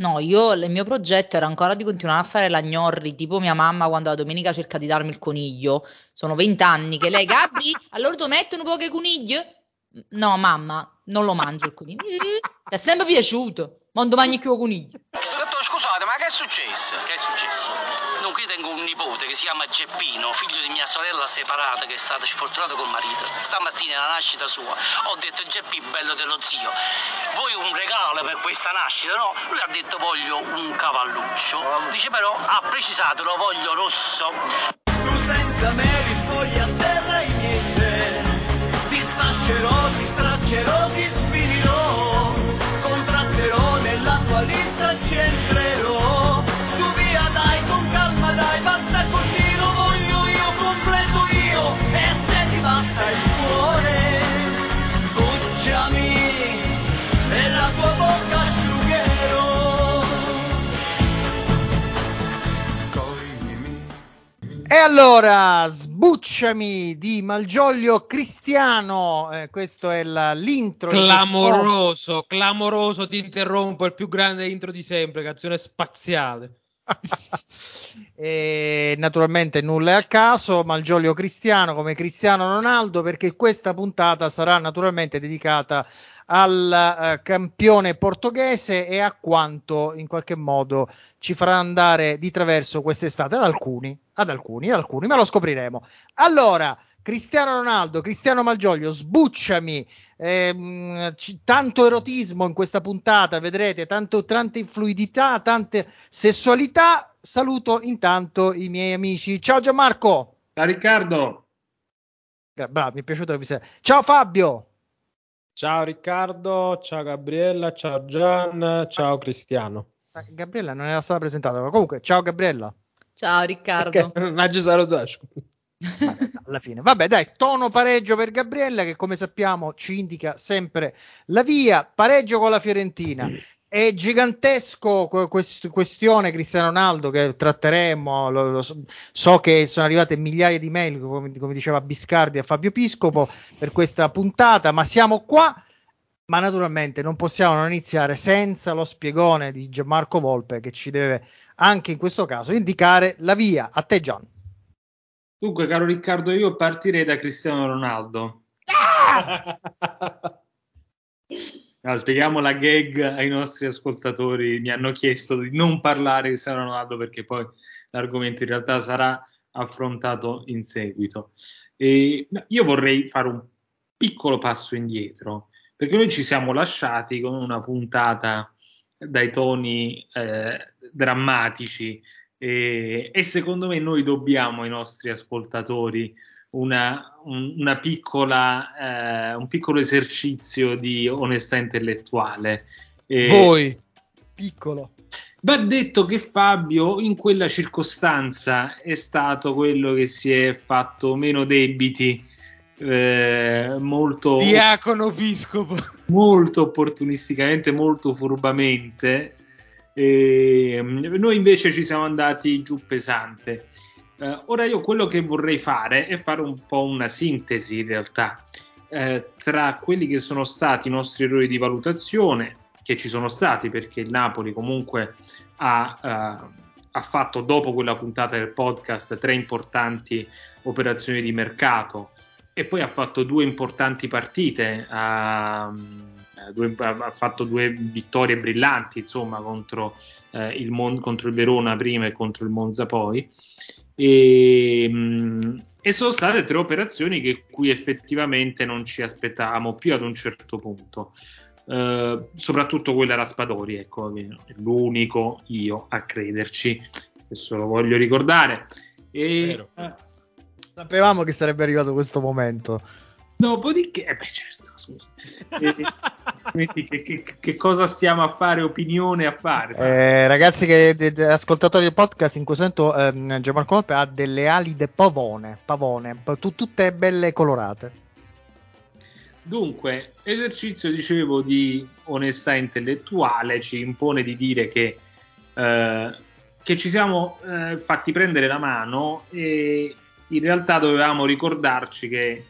No, io il mio progetto era ancora di continuare a fare la gnorri, tipo mia mamma quando la domenica cerca di darmi il coniglio. Sono vent'anni che lei, Gabri, allora tu metti un po' che coniglio? No, mamma, non lo mangio il coniglio. Ti è sempre piaciuto, ma non domani più coniglio. Dottor, scusate, ma che è successo? Che è successo? Io tengo un nipote che si chiama Geppino, figlio di mia sorella separata che è stata sfortunata col marito. Stamattina, alla nascita sua, ho detto Geppi, bello dello zio, vuoi un regalo per questa nascita? No, lui ha detto voglio un cavalluccio. Dice però, ha precisato, lo voglio rosso. Tu senza me allora, sbucciami di Malgioglio Cristiano, eh, questo è la- l'intro. di- Clamoroso, clamoroso, ti interrompo, il più grande intro di sempre, canzone spaziale. E naturalmente nulla è al caso, Malgioglio Cristiano come Cristiano Ronaldo, perché questa puntata sarà naturalmente dedicata al eh, campione portoghese e a quanto in qualche modo ci farà andare di traverso quest'estate ad alcuni, ad alcuni, ad alcuni, ma lo scopriremo. Allora, Cristiano Ronaldo, Cristiano Malgioglio, sbucciami, ehm, ci- tanto erotismo in questa puntata, vedrete, tanto, tante fluidità, tante sessualità. Saluto intanto i miei amici. Ciao Gianmarco. Ciao Riccardo. Bravo, mi è piaciuto che sei. Ciao Fabio. Ciao Riccardo, ciao Gabriella, ciao Gian, ciao Cristiano. Ah, Gabriella non era stata presentata, ma comunque, ciao Gabriella. Ciao Riccardo. Mannaggia salutaci. alla fine. Vabbè, dai, tono pareggio per Gabriella che come sappiamo ci indica sempre la via, pareggio con la Fiorentina. È gigantesco que- quest- questione Cristiano Ronaldo che tratteremo, lo- lo so, so che sono arrivate migliaia di mail, come, come diceva Biscardi a Fabio Piscopo, per questa puntata, ma siamo qua, ma naturalmente non possiamo non iniziare senza lo spiegone di Gianmarco Volpe che ci deve anche in questo caso indicare la via. A te Gian. Dunque, caro Riccardo, io partirei da Cristiano Ronaldo. Allora, spieghiamo la gag ai nostri ascoltatori. Mi hanno chiesto di non parlare di Cristiano Ronaldo perché poi l'argomento in realtà sarà affrontato in seguito. E io vorrei fare un piccolo passo indietro perché noi ci siamo lasciati con una puntata dai toni eh, drammatici e, e secondo me noi dobbiamo ai nostri ascoltatori una, un, una piccola, eh, un piccolo esercizio di onestà intellettuale. E Voi. Piccolo. Va detto che Fabio in quella circostanza è stato quello che si è fatto meno debiti, eh, molto, Diacono Piscopo. molto opportunisticamente, molto furbamente. E noi invece ci siamo andati giù pesante. Eh, ora io quello che vorrei fare è fare un po' una sintesi in realtà eh, tra quelli che sono stati i nostri errori di valutazione, che ci sono stati perché il Napoli comunque ha, eh, ha fatto dopo quella puntata del podcast tre importanti operazioni di mercato e poi ha fatto due importanti partite, ha, due- ha fatto due vittorie brillanti insomma contro, eh, il, Mon- contro il Verona prima e contro il Monza poi. E, mh, e sono state tre operazioni che cui effettivamente non ci aspettavamo più ad un certo punto. Eh, soprattutto quella Raspadori, ecco, l'unico io a crederci, questo lo voglio ricordare. E, Vero. Eh, Sapevamo che sarebbe arrivato questo momento. Dopodiché, eh beh, certo, scusa. E- quindi che, che- che cosa stiamo a fare? Opinione a fare? Eh, ragazzi, che de- de- ascoltatori del podcast, in questo momento ehm, Gianmarco Volpe ha delle ali de pavone, pavone, pa- tu- tutte belle colorate. Dunque, esercizio, dicevo, di onestà intellettuale ci impone di dire che, eh, che ci siamo eh, fatti prendere la mano e in realtà dovevamo ricordarci che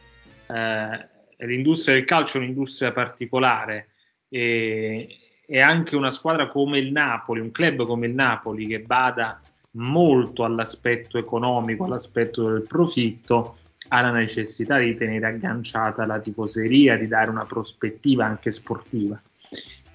eh, l'industria del calcio è un'industria particolare e, è anche una squadra come il Napoli, un club come il Napoli che bada molto all'aspetto economico, all'aspetto del profitto, ha la necessità di tenere agganciata la tifoseria, di dare una prospettiva anche sportiva.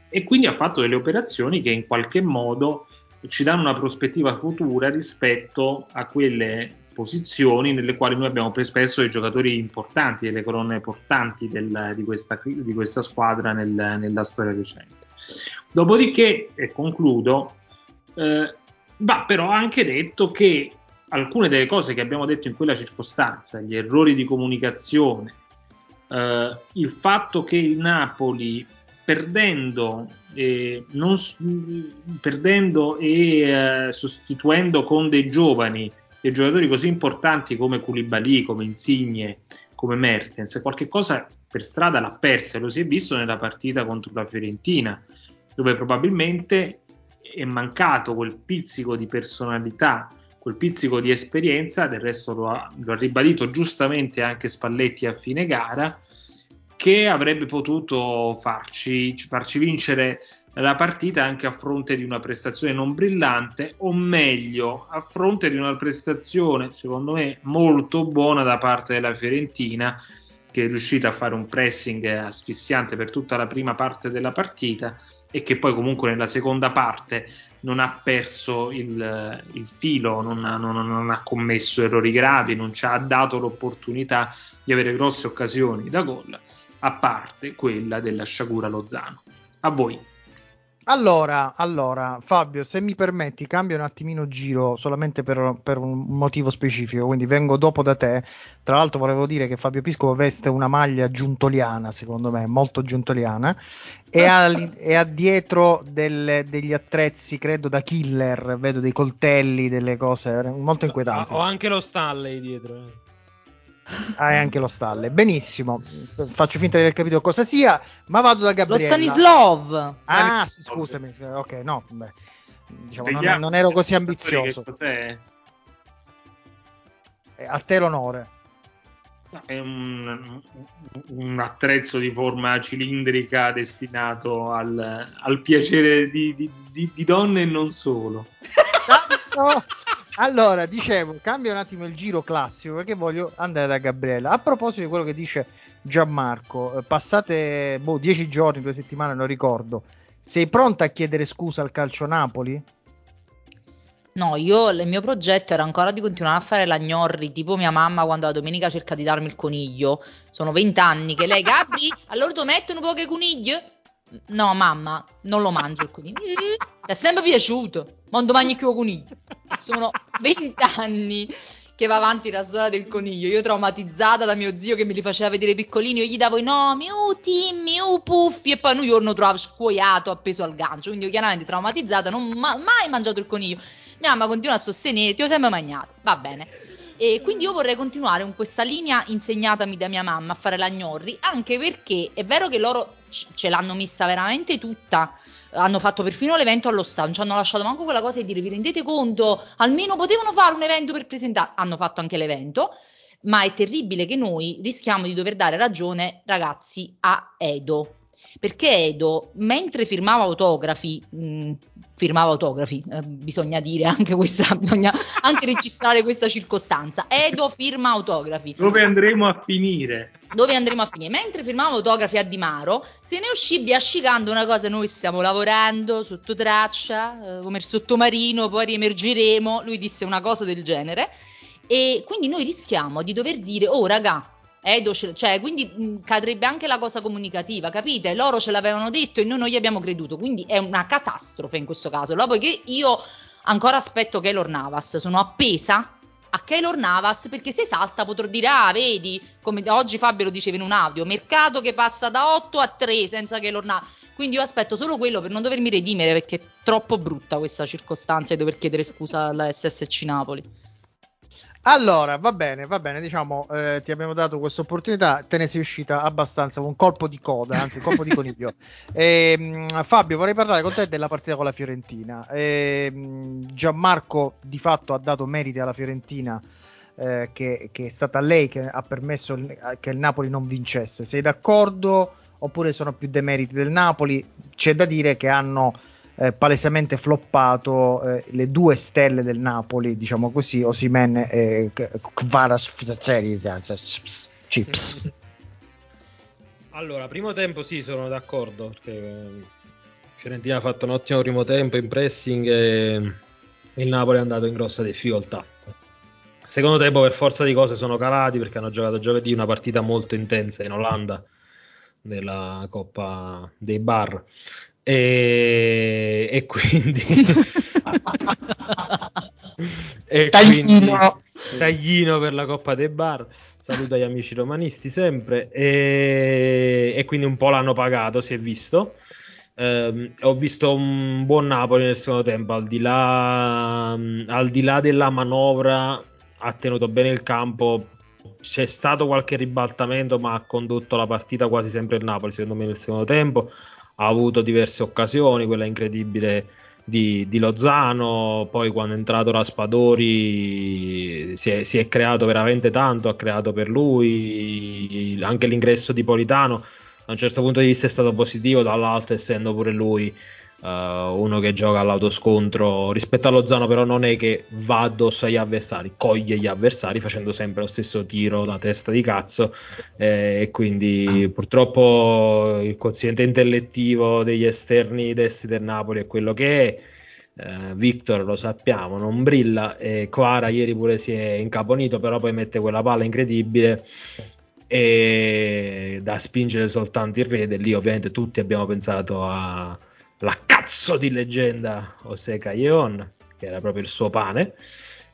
E quindi ha fatto delle operazioni che in qualche modo ci danno una prospettiva futura rispetto a quelle posizioni nelle quali noi abbiamo spesso dei giocatori importanti, delle colonne portanti del, di, questa, di, questa, squadra nel, nella storia recente. Dopodiché, e concludo, eh, va però anche detto che alcune delle cose che abbiamo detto in quella circostanza, gli errori di comunicazione, eh, il fatto che il Napoli perdendo, eh, non, perdendo e eh, sostituendo con dei giovani dei giocatori così importanti come Koulibaly, come Insigne, come Mertens, qualche cosa per strada l'ha persa, lo si è visto nella partita contro la Fiorentina, dove probabilmente è mancato quel pizzico di personalità, quel pizzico di esperienza, del resto lo ha, lo ha ribadito giustamente anche Spalletti a fine gara, che avrebbe potuto farci, farci vincere la partita anche a fronte di una prestazione non brillante, o meglio, a fronte di una prestazione, secondo me, molto buona da parte della Fiorentina, che è riuscita a fare un pressing asfissiante per tutta la prima parte della partita e che poi comunque nella seconda parte non ha perso il, il filo, non ha, non, non ha, commesso errori gravi, non ci ha dato l'opportunità di avere grosse occasioni da gol, a parte quella della sciagura Lozano. A voi. Allora, allora, Fabio, se mi permetti, cambio un attimino giro solamente per, per, un motivo specifico, quindi vengo dopo da te. Tra l'altro volevo dire che Fabio Piscopo veste una maglia giuntoliana, secondo me, molto giuntoliana, e ha, e ha dietro delle, degli attrezzi, credo, da killer, vedo dei coltelli, delle cose molto inquietanti. Ho anche lo Stanley dietro. Eh. Hai anche lo stalle. Benissimo. Faccio finta di aver capito cosa sia, ma vado da Gabriella. Lo Stanislov. Ah, sì, scusami. Ok, no, beh, diciamo, non, non, ero così ambizioso. Cos'è? A te l'onore. È un, un, attrezzo di forma cilindrica destinato al, al piacere di, di, di, di donne e non solo. no. Allora, dicevo, cambia un attimo il giro classico perché voglio andare da Gabriella. A proposito di quello che dice Gianmarco, eh, passate boh, dieci giorni, due settimane, non ricordo. Sei pronta a chiedere scusa al calcio Napoli? No, io il mio progetto era ancora di continuare a fare la gnorri, tipo mia mamma quando la domenica cerca di darmi il coniglio. Sono vent'anni che lei, Gabri, allora ti mettono poche coniglio? No, mamma, non lo mangio il coniglio. Ti è sempre piaciuto, ma non mangi più il coniglio. E sono vent'anni che va avanti la storia del coniglio. Io traumatizzata da mio zio che me li faceva vedere piccolini, io gli davo i nomi, oh Timmy, oh Puffi, e poi un giorno trovavo scuoiato appeso al gancio. Quindi io chiaramente traumatizzata, non ho ma- mai mangiato il coniglio. Mia mamma continua a sostenere, ti ho sempre mangiato. Va bene. E quindi io vorrei continuare con questa linea insegnatami da mia mamma a fare la gnorri, anche perché è vero che loro ce l'hanno messa veramente tutta. Hanno fatto perfino l'evento allo stadio, ci hanno lasciato manco quella cosa di dire vi rendete conto, almeno potevano fare un evento per presentare, hanno fatto anche l'evento, ma è terribile che noi rischiamo di dover dare ragione, ragazzi, a Edo perché Edo, mentre firmava autografi, mh, mm, firmava autografi, eh, bisogna dire anche questa, bisogna anche registrare questa circostanza. Edo firma autografi. Dove andremo a finire? Dove andremo a finire? Mentre firmava autografi a Di Maro, se ne uscì biascicando una cosa, noi stiamo lavorando sotto traccia, eh, come il sottomarino, poi riemergeremo, lui disse una cosa del genere. E quindi noi rischiamo di dover dire, oh raga, Edo, cioè, quindi mh, cadrebbe anche la cosa comunicativa, capite? Loro ce l'avevano detto e noi non gli abbiamo creduto, quindi è una catastrofe in questo caso. Allora, poiché io ancora aspetto Keylor Navas, sono appesa a Keylor Navas perché se salta potrò dire, ah, vedi, come oggi Fabio lo diceva in un audio, mercato che passa da 8 a 3 senza Keylor Navas. Quindi io aspetto solo quello per non dovermi redimere perché è troppo brutta questa circostanza di dover chiedere scusa alla SSC Napoli. Allora, va bene, va bene, diciamo, eh, ti abbiamo dato questa opportunità, te ne sei uscita abbastanza con un colpo di coda, anzi un colpo di coniglio. E, ehm, Fabio, vorrei parlare con te della partita con la Fiorentina. E, ehm, Gianmarco di fatto ha dato meriti alla Fiorentina, eh, che, che, è stata lei che ha permesso il, che il Napoli non vincesse. Sei d'accordo oppure sono più demeriti del Napoli. C'è da dire che hanno eh, palesemente floppato eh, le due stelle del Napoli, diciamo così, Osimen e Kvaras Chips. Allora, primo tempo sì, sono d'accordo, perché eh, Fiorentina ha fatto un ottimo primo tempo in pressing e il Napoli è andato in grossa difficoltà. Secondo tempo per forza di cose sono calati perché hanno giocato giovedì una partita molto intensa in Olanda nella Coppa dei Bar e, e quindi e taglino. quindi taglino per la Coppa dei Bar. Saluto agli amici romanisti sempre. E, e quindi un po' l'hanno pagato si è visto. Eh, ho visto un buon Napoli nel secondo tempo. Al di là, al di là della manovra ha tenuto bene il campo. C'è stato qualche ribaltamento ma ha condotto la partita quasi sempre il Napoli secondo me nel secondo tempo ha avuto diverse occasioni, quella incredibile di, di Lozano, poi quando è entrato Raspadori si è, si è, creato veramente tanto, ha creato per lui, anche l'ingresso di Politano da un certo punto di vista è stato positivo, dall'altro essendo pure lui uh, uno che gioca all'autoscontro rispetto a Lozano però non è che va addosso agli avversari, coglie gli avversari facendo sempre lo stesso tiro da testa di cazzo eh, e quindi ah. purtroppo il quoziente intellettivo degli esterni destri del Napoli è quello che è. Uh, Victor lo sappiamo, non brilla e Quara ieri pure si è incaponito, però poi mette quella palla incredibile e da spingere soltanto il Rede. Lì ovviamente tutti abbiamo pensato a la cazzo di leggenda José Callejon, che era proprio il suo pane.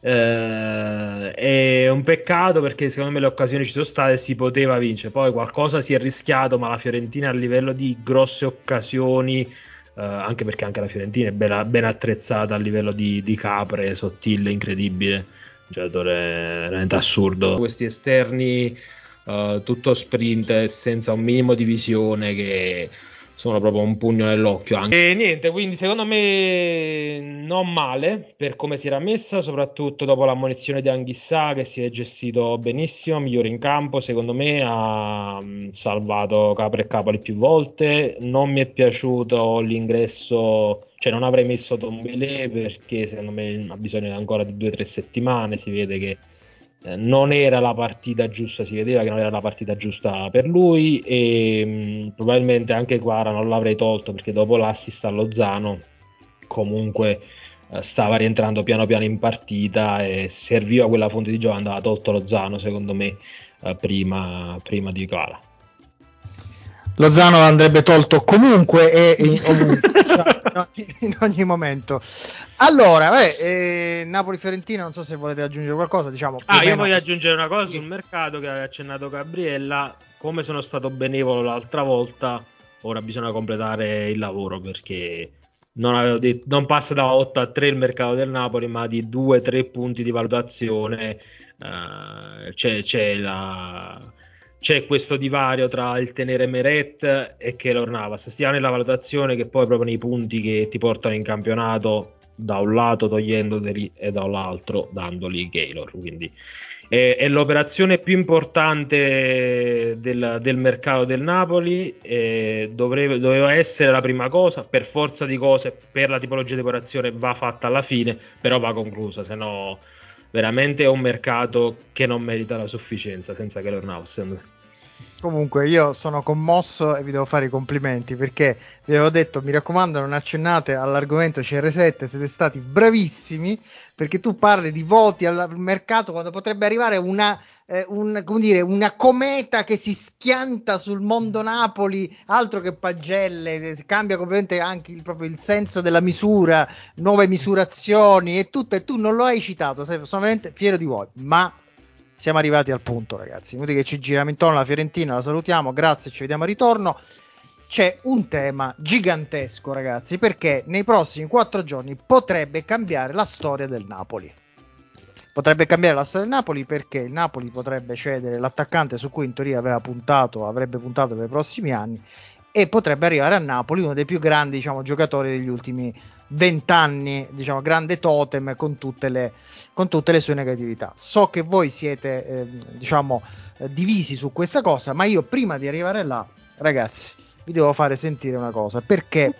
Eh, è un peccato perché secondo me le occasioni ci sono state e si poteva vincere. Poi qualcosa si è rischiato, ma la Fiorentina a livello di grosse occasioni, eh, anche perché anche la Fiorentina è ben, ben attrezzata a livello di, di capre, sottile, incredibile. Un giocatore veramente assurdo. Questi esterni, eh, tutto sprint senza un minimo di visione che sono proprio un pugno nell'occhio. Anche. E niente, quindi secondo me non male per come si era messa, soprattutto dopo l'ammonizione di Anghissà che si è gestito benissimo, migliore in campo, secondo me ha mm, salvato Capra e Capoli più volte. Non mi è piaciuto l'ingresso, cioè non avrei messo Tombele perché secondo me ha bisogno ancora di due o tre settimane, si vede che eh, non era la partita giusta, si vedeva che non era la partita giusta per lui e mh, mm, probabilmente anche Quara non l'avrei tolto perché dopo l'assist a Lozano comunque eh, stava rientrando piano piano in partita e serviva quella fonte di gioco andava tolto Lozano secondo me eh, prima, prima di Quara. Lozano andrebbe tolto comunque e in, ovunque, cioè, in ogni momento. Allora, beh, eh, Napoli-Fiorentina, non so se volete aggiungere qualcosa. Diciamo, ah, io voglio aggiungere una cosa sul mercato che aveva accennato Gabriella. Come sono stato benevolo l'altra volta, ora bisogna completare il lavoro perché non, detto, non passa da 8 a 3 il mercato del Napoli, ma di 2-3 punti di valutazione. Uh, c'è, c'è la c'è questo divario tra il tenere Meret e Keylor Navas, sia nella valutazione che poi proprio nei punti che ti portano in campionato, da un lato togliendoli e dall'altro dandoli Keylor. Quindi è, è l'operazione più importante del, del mercato del Napoli, dovrebbe, doveva essere la prima cosa, per forza di cose, per la tipologia di operazione va fatta alla fine, però va conclusa, se no veramente è un mercato che non merita la sufficienza senza Keylor Navas. Comunque io sono commosso e vi devo fare i complimenti perché vi avevo detto mi raccomando non accennate all'argomento CR7, siete stati bravissimi perché tu parli di voti al mercato quando potrebbe arrivare una, eh, un, dire, una cometa che si schianta sul mondo Napoli, altro che pagelle, cambia completamente anche il, proprio il senso della misura, nuove misurazioni e tutto e tu non lo hai citato, sono veramente fiero di voi, ma siamo arrivati al punto, ragazzi. Inutile che ci giriamo intorno alla Fiorentina, la salutiamo, grazie, ci vediamo a ritorno. C'è un tema gigantesco, ragazzi, perché nei prossimi quattro giorni potrebbe cambiare la storia del Napoli. Potrebbe cambiare la storia del Napoli perché il Napoli potrebbe cedere l'attaccante su cui in teoria aveva puntato, avrebbe puntato per i prossimi anni e potrebbe arrivare a Napoli uno dei più grandi diciamo, giocatori degli ultimi vent'anni, diciamo, grande totem con tutte le, con tutte le sue negatività. So che voi siete, eh, diciamo, eh, divisi su questa cosa, ma io prima di arrivare là ragazzi, vi devo fare sentire una cosa, perché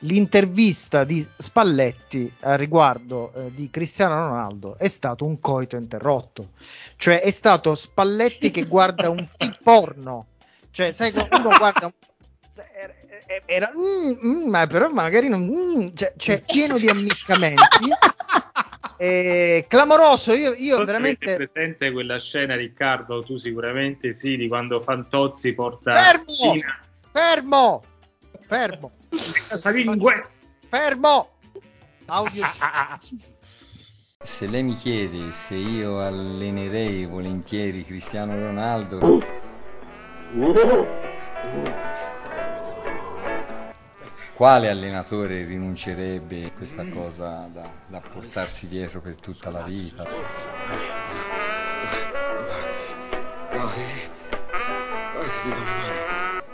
l'intervista di Spalletti a riguardo eh, di Cristiano Ronaldo è stato un coito interrotto, cioè è stato Spalletti che guarda un film porno, cioè sai uno guarda un era, era mm, mm, ma però magari non mm, cioè, cioè, pieno di ammiccamenti. Eh, clamoroso io, io veramente presente quella scena Riccardo? Tu sicuramente sì di quando Fantozzi porta fermo! Cina. Fermo! Fermo! Casalingue. Fermo! Audio Se lei mi chiede se io allenerei volentieri Cristiano Ronaldo, quale allenatore rinuncerebbe a questa cosa da, da portarsi dietro per tutta la vita?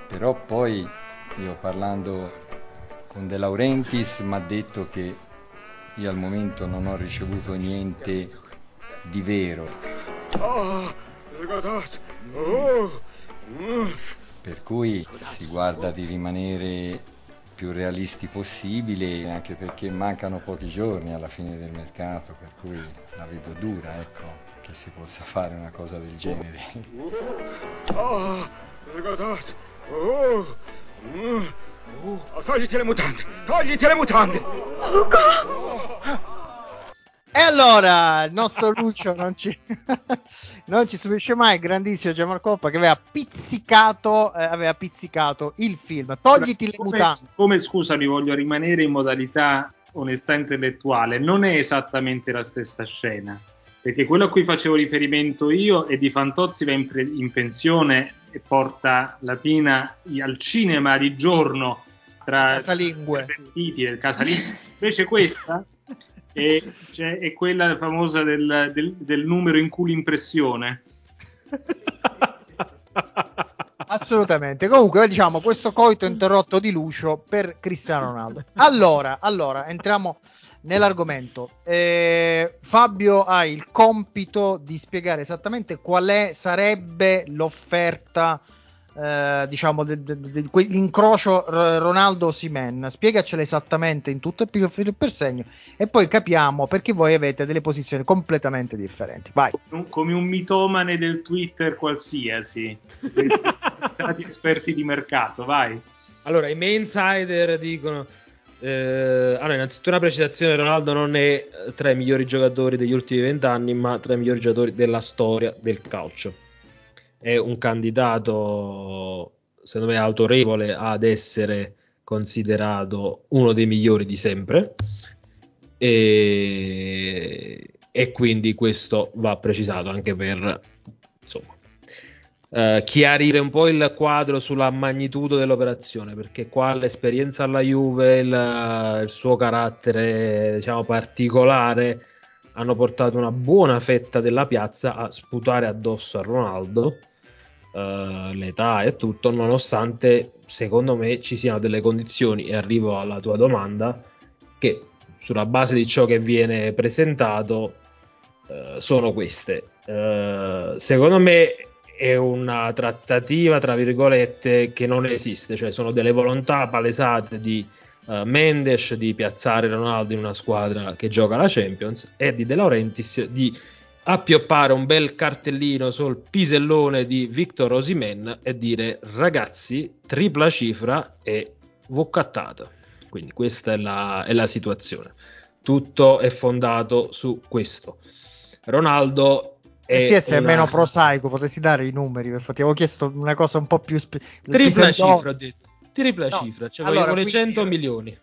Però poi io parlando con De Laurentiis mi ha detto che io al momento non ho ricevuto niente di vero. Per cui si guarda di rimanere più realisti possibile, anche perché mancano pochi giorni alla fine del mercato, per cui la vedo dura, ecco, che si possa fare una cosa del genere. Togliti le mutande! Togliti le mutande! E allora il nostro Lucio non ci, non ci stupisce mai, il grandissimo Gianmarco che aveva pizzicato, eh, aveva pizzicato il film. Togliti le come, mutande. come scusami voglio rimanere in modalità onestà intellettuale non è esattamente la stessa scena perché quello a cui facevo riferimento io è di Fantozzi va in, pre- in pensione e porta la Pina al cinema di giorno tra Casalingue. del casalingue invece questa è, cioè, è quella famosa del, del- del numero in cui l'impressione Assolutamente. Comunque, diciamo, questo coito interrotto di Lucio per Cristiano Ronaldo. Allora, allora entriamo nell'argomento. Eh, Fabio ha il compito di spiegare esattamente qual è, sarebbe l'offerta, eh, diciamo, de- de- de- que- l'incrocio R- Ronaldo-Simen. Spiegacela esattamente in tutto il filo e per segno e poi capiamo perché voi avete delle posizioni completamente differenti. Vai. un- come un mitomane del Twitter qualsiasi stati esperti di mercato vai Allora, i miei insider dicono. eh, allora, innanzitutto una precisazione: Ronaldo non è eh, tra i migliori giocatori degli ultimi vent'anni, ma tra i migliori giocatori della storia del calcio. È un candidato, secondo me, autorevole ad essere considerato uno dei migliori di sempre. E, e quindi questo va precisato anche per insomma eh, chiarire un po' il quadro sulla magnitudo dell'operazione, perché qua l'esperienza alla Juve, il, il suo carattere diciamo particolare hanno portato una buona fetta della piazza a sputare addosso a Ronaldo, eh, l'età e tutto, nonostante secondo me ci siano delle condizioni, e arrivo alla tua domanda, che sulla base di ciò che viene presentato eh, sono queste. Eh, secondo me è una trattativa, tra virgolette, che non esiste, cioè sono delle volontà palesate di eh, Mendes di piazzare Ronaldo in una squadra che gioca la Champions e di De Laurentiis di appioppare un bel cartellino sul pisellone di Victor Osimen e dire ragazzi, tripla cifra e vuccattata. Quindi questa è la, è la situazione. Tutto è fondato su questo. Ronaldo E sì, se è una- meno prosaico, potessi dare i numeri. Infatti, avevo chiesto una cosa un po' più. spe- Tripla cifra, ho detto. Tripla No, cifra, cioè allora, quindi- 100 milioni.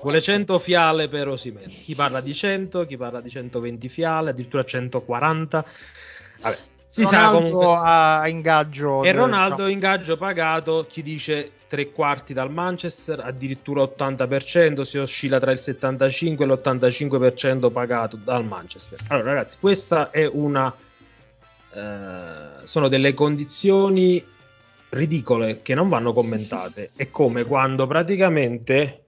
Vuole 100 fiale per Osimhen. Chi parla di 100, chi parla di 120 fiale, addirittura 140. Vabbè, si sa Ronaldo comunque. a ingaggio. E Ronaldo diciamo, ingaggio pagato, chi dice tre quarti dal Manchester, addirittura 80%, si oscilla tra il 75 e l'85% pagato dal Manchester. Allora ragazzi, questa è una... eh, sono delle condizioni ridicole che non vanno commentate. È come quando praticamente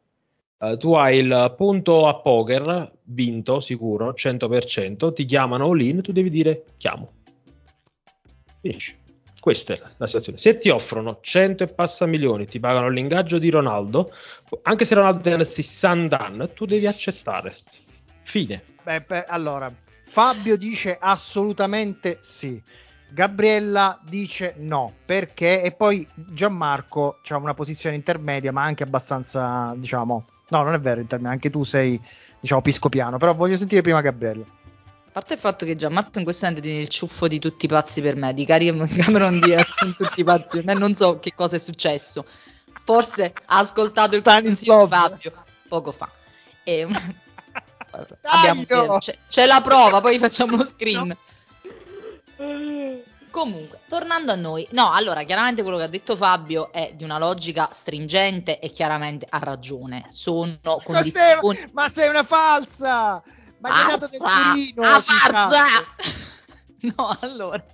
eh, tu hai il punto a poker vinto, sicuro, 100%, ti chiamano all-in, tu devi dire chiamo. Finisci. Questa è la situazione. Se ti offrono 100 e passa milioni, ti pagano l'ingaggio di Ronaldo, anche se Ronaldo tiene 60 anni, tu devi accettare. Fine. Beh, beh, allora, Fabio dice assolutamente sì. Gabriella dice no, perché? E poi Gianmarco ha una posizione intermedia, ma anche abbastanza, diciamo, no, non è vero, anche tu sei, diciamo, piscopiano, però voglio sentire prima Gabriella. A parte il fatto che Gianmarco in questo momento tiene il ciuffo di tutti i pazzi per me, di Cameron Diaz in tutti i pazzi non so che cosa è successo. Forse ha ascoltato il consiglio di Fabio poco fa. E... Abbiamo, c'è, c'è, la prova, poi facciamo uno screen. Comunque, tornando a noi, no, allora chiaramente quello che ha detto Fabio è di una logica stringente e chiaramente ha ragione. Sono condizioni. Ma sei, ma sei una falsa! Ma del Turino, a farsa! no, allora.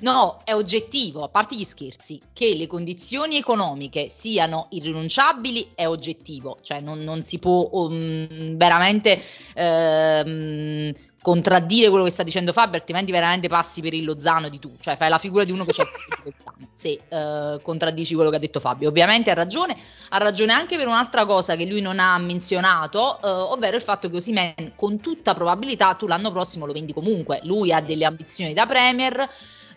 No, è oggettivo, a parte gli scherzi, che le condizioni economiche siano irrinunciabili è oggettivo, cioè non, non si può um, veramente um, contraddire quello che sta dicendo Fabio, altrimenti veramente passi per il Lozano di tu, cioè fai la figura di uno che c'è se uh, contraddici quello che ha detto Fabio. Ovviamente ha ragione, ha ragione anche per un'altra cosa che lui non ha menzionato, uh, ovvero il fatto che Osimen con tutta probabilità tu l'anno prossimo lo vendi comunque, lui ha delle ambizioni da Premier,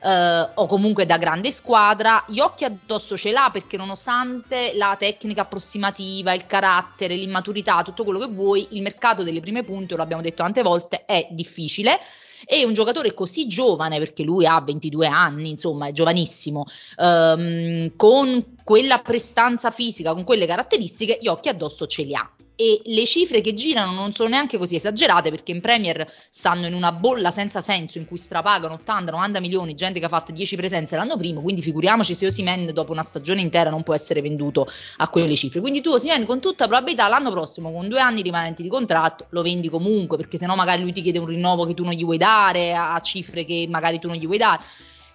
Uh, o comunque da grande squadra, gli occhi addosso ce l'ha perché nonostante la tecnica approssimativa, il carattere, l'immaturità, tutto quello che vuoi, il mercato delle prime punte, lo abbiamo detto tante volte, è difficile. E un giocatore così giovane, perché lui ha 22 anni, insomma, è giovanissimo, um, con quella prestanza fisica, con quelle caratteristiche, gli occhi addosso ce li ha e le cifre che girano non sono neanche così esagerate perché in Premier stanno in una bolla senza senso in cui strapagano 80-90 milioni gente che ha fatto 10 presenze l'anno primo quindi figuriamoci se Osimen dopo una stagione intera non può essere venduto a quelle cifre. Quindi tu Osimen con tutta probabilità l'anno prossimo con due anni rimanenti di contratto lo vendi comunque perché sennò magari lui ti chiede un rinnovo che tu non gli vuoi dare a cifre che magari tu non gli vuoi dare.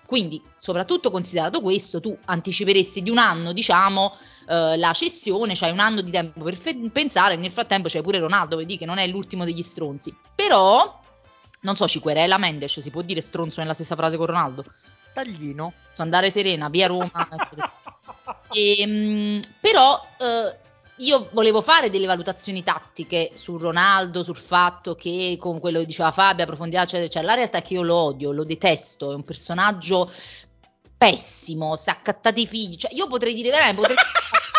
Quindi soprattutto considerato questo tu anticiperesti di un anno diciamo eh, la cessione, c'hai un anno di tempo per fe- pensare, nel frattempo c'è pure Ronaldo, vedi che non è l'ultimo degli stronzi. Però, non so, ci querela Mendes, si può dire stronzo nella stessa frase con Ronaldo? Taglino. So andare serena, via Roma. e, ehm, però... Eh, io volevo fare delle valutazioni tattiche su Ronaldo, sul fatto che, con quello che diceva Fabio, approfondità, eccetera, cioè la realtà è che io lo odio, lo detesto, è un personaggio pessimo, si è accattato i figli, cioè io potrei dire veramente, potrei...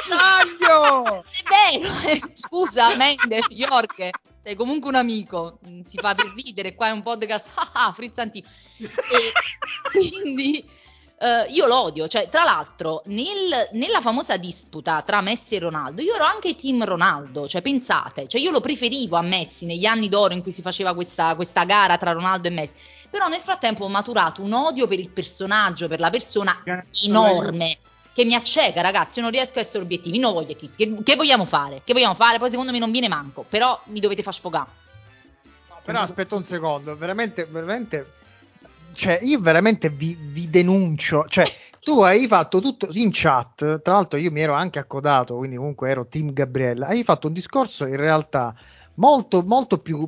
Taglio! È vero, scusa Mendes, Jorge, sei comunque un amico, mm, si fa per ridere, qua è un podcast, ah, ah frizzanti. E quindi uh, io lo odio, cioè tra l'altro nel, nella famosa disputa tra Messi e Ronaldo, io ero anche team Ronaldo, cioè pensate, cioè io lo preferivo a Messi negli anni d'oro in cui si faceva questa, questa gara tra Ronaldo e Messi però nel frattempo ho maturato un odio per il personaggio, per la persona enorme che mi acceca, ragazzi. Io non riesco a essere obiettivi. No, voglio Kiss. Che, che, vogliamo fare? Che vogliamo fare? Poi secondo me non viene manco. Però mi dovete far sfogare. però aspetta un secondo, veramente, veramente. Cioè, io veramente vi, vi denuncio. Cioè, tu hai fatto tutto in chat. Tra l'altro, io mi ero anche accodato, quindi comunque ero team Gabriella. Hai fatto un discorso in realtà molto, molto più,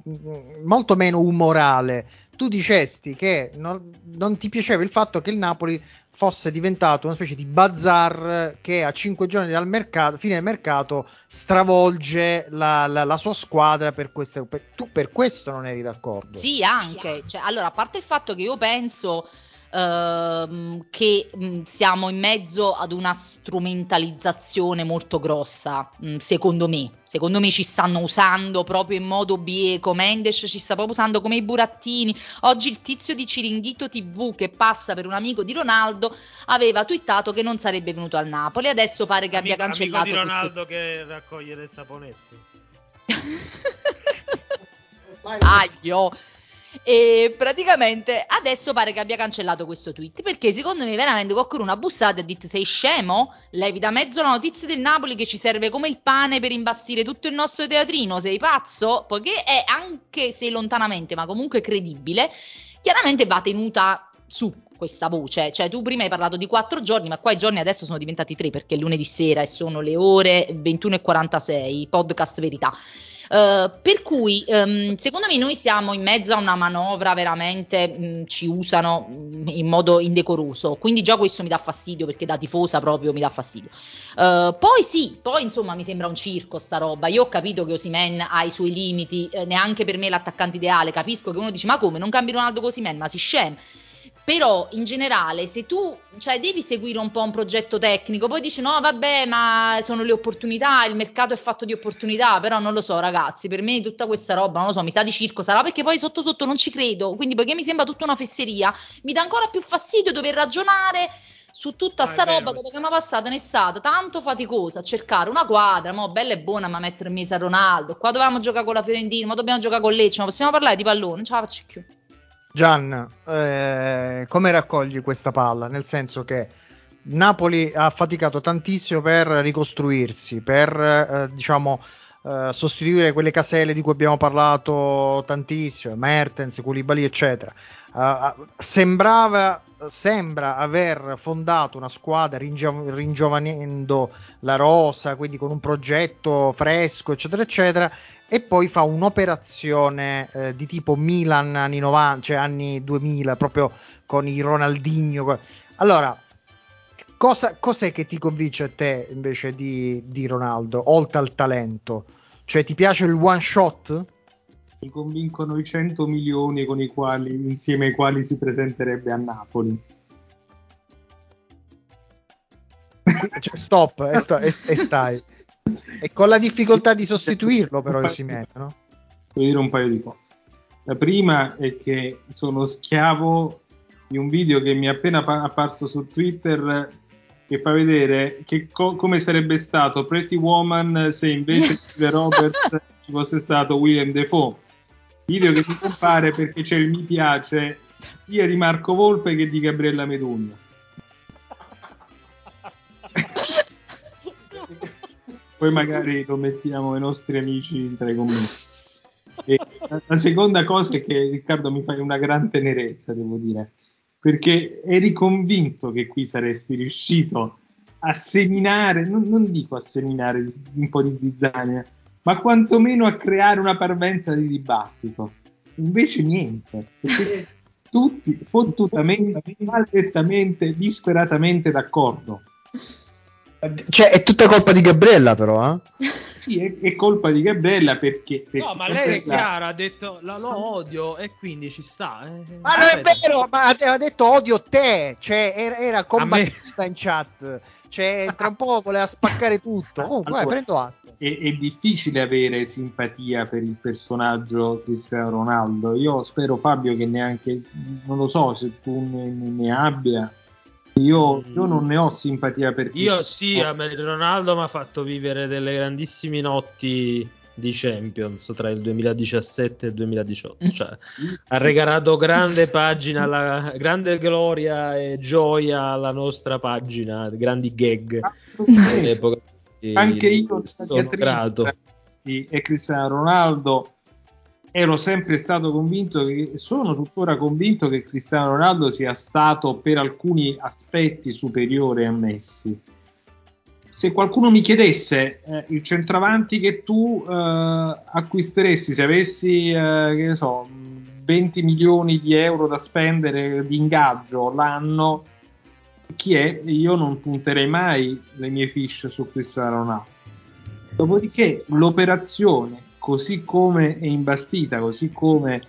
molto meno umorale tu dicesti che non, non, ti piaceva il fatto che il Napoli fosse diventato una specie di bazar che a cinque giorni dal mercato, fine del mercato stravolge la, la, la sua squadra per questo. Per, tu per questo non eri d'accordo? Sì, anche. Cioè, allora, a parte il fatto che io penso ehm, che mh, siamo in mezzo ad una strumentalizzazione molto grossa, mh, secondo me. Secondo me ci stanno usando proprio in modo bieco. Mendes ci sta proprio usando come i burattini. Oggi il tizio di Ciringhito TV che passa per un amico di Ronaldo aveva twittato che non sarebbe venuto al Napoli. Adesso pare che amico, abbia cancellato. Amico di Ronaldo questo... che raccoglie dei saponetti. Aglio. E praticamente adesso pare che abbia cancellato questo tweet perché secondo me veramente qualcuno ha bussato e ha detto sei scemo? Levi da mezzo la notizia del Napoli che ci serve come il pane per imbastire tutto il nostro teatrino, sei pazzo? Poiché è anche se lontanamente ma comunque credibile, chiaramente va tenuta su questa voce. Cioè, tu prima hai parlato di quattro giorni, ma qua i giorni adesso sono diventati tre perché è lunedì sera e sono le ore 21.46, podcast verità. Eh, per cui ehm, secondo me noi siamo in mezzo a una manovra veramente mh, ci usano mh, in modo indecoroso, quindi già questo mi dà fastidio perché da tifosa proprio mi dà fastidio. Eh, poi sì, poi insomma mi sembra un circo sta roba. Io ho capito che Osimen ha i suoi limiti, eh, neanche per me l'attaccante ideale. Capisco che uno dice ma come non cambi Ronaldo con Osimen, ma si scema. Però in generale, se tu cioè, devi seguire un po' un progetto tecnico, poi dici no, vabbè, ma sono le opportunità, il mercato è fatto di opportunità, però non lo so, ragazzi, per me tutta questa roba, non lo so, mi sa di circo, sarà perché poi sotto sotto non ci credo, quindi poiché mi sembra tutta una fesseria, mi dà ancora più fastidio dover ragionare su tutta Ah, sta roba dopo che mi è passata ne è stata tanto faticosa a cercare una quadra, mo bella e buona, ma mettere in mezzo a Ronaldo, qua dovevamo giocare con la Fiorentina, ma dobbiamo giocare con Lecce, ma possiamo parlare di pallone, non ce la faccio più. Gian, eh, come raccogli questa palla? Nel senso che Napoli ha faticato tantissimo per ricostruirsi, per eh, diciamo eh, sostituire quelle caselle di cui abbiamo parlato tantissimo, Mertens, Koulibaly, eccetera. Eh, sembrava, sembra aver fondato una squadra ringio- ringiovanendo la rosa, quindi con un progetto fresco, eccetera, eccetera e poi fa un'operazione eh, di tipo Milan anni 90, cioè anni 2000, proprio con i Ronaldinho. Allora, cosa, cos'è che ti convince a te invece di, di Ronaldo, oltre al talento? Cioè, ti piace il one shot? Mi convincono i 100 milioni con i quali, insieme ai quali si presenterebbe a Napoli. Cioè, stop e, sta- e- e stai. E con la difficoltà di sostituirlo, però, Osimhen, no? Devo dire un paio di cose. La prima è che sono schiavo di un video che mi è appena pa- apparso su Twitter che fa vedere che co- come sarebbe stato Pretty Woman se invece di Robert ci fosse stato William Defoe. Video che mi compare perché c'è il mi piace sia di Marco Volpe che di Gabriella Medugno. Poi magari lo mettiamo ai nostri amici tra i commenti. E la, seconda cosa è che Riccardo mi fai una gran tenerezza, devo dire, perché eri convinto che qui saresti riuscito a seminare, non, non dico a seminare un po' di zizzania, ma quantomeno a creare una parvenza di dibattito. Invece niente, perché tutti fottutamente, maledettamente, disperatamente d'accordo. Cioè, è tutta colpa di Gabriella, però, eh? Sì, è, è colpa di Gabriella perché... perché No, ma lei è chiara, ha detto la, lo odio e quindi ci sta. eh. Ma non è vero, ma aveva detto odio te, cioè era, era combattiva combattiva in chat, cioè tra un po' voleva spaccare tutto. Comunque, vai, Allora, prendo atto. è, è difficile avere simpatia per il personaggio Cristiano Ronaldo. Io spero, Fabio, che neanche, non lo so se tu ne, ne abbia. Io, io non ne ho simpatia per Io Cristiano. sì, a me Ronaldo mi ha fatto vivere delle grandissime notti di Champions tra il 2017 e il 2018. Cioè, ha regalato grande pagina, alla, grande gloria e gioia alla nostra pagina, grandi gag. E Anche io, sono grato. e Cristiano Ronaldo, ero sempre stato convinto che sono tuttora convinto che Cristiano Ronaldo sia stato per alcuni aspetti superiore a Messi. Se qualcuno mi chiedesse eh, il centravanti che tu eh, acquisteresti se avessi, eh, che ne so, 20 milioni di euro da spendere di ingaggio l'anno, chi è? Io non punterei mai le mie fiche su Cristiano Ronaldo. Dopodiché l'operazione, così come è imbastita, così come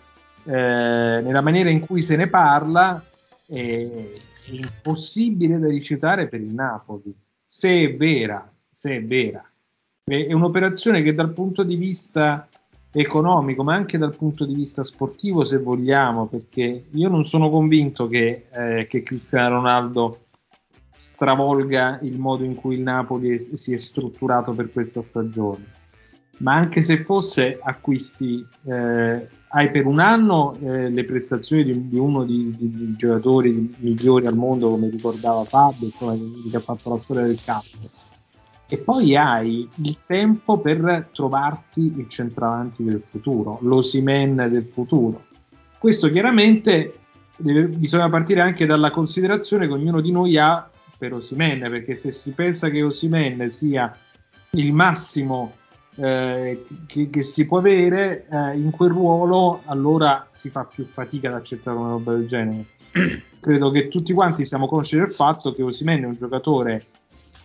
eh, nella maniera in cui se ne parla, è, impossibile da rifiutare per il Napoli. Se è vera, se è vera. È un'operazione che dal punto di vista economico, ma anche dal punto di vista sportivo, se vogliamo, perché io non sono convinto che, eh, che Cristiano Ronaldo stravolga il modo in cui il Napoli è- si è strutturato per questa stagione. Ma anche se fosse acquisti, eh, hai per un anno eh, le prestazioni di, di uno dei giocatori migliori al mondo, come ricordava Fabio, insomma, che ha fatto la storia del calcio. E poi hai il tempo per trovarti il centravanti del futuro, l'Osimen del futuro. Questo chiaramente deve- bisogna partire anche dalla considerazione che ognuno di noi ha per Osimen, perché se si pensa che Osimen sia il massimo eh, che, che si può avere eh, in quel ruolo, allora si fa più fatica ad accettare una roba del genere. Credo che tutti quanti siamo consci del fatto che Osimene è un giocatore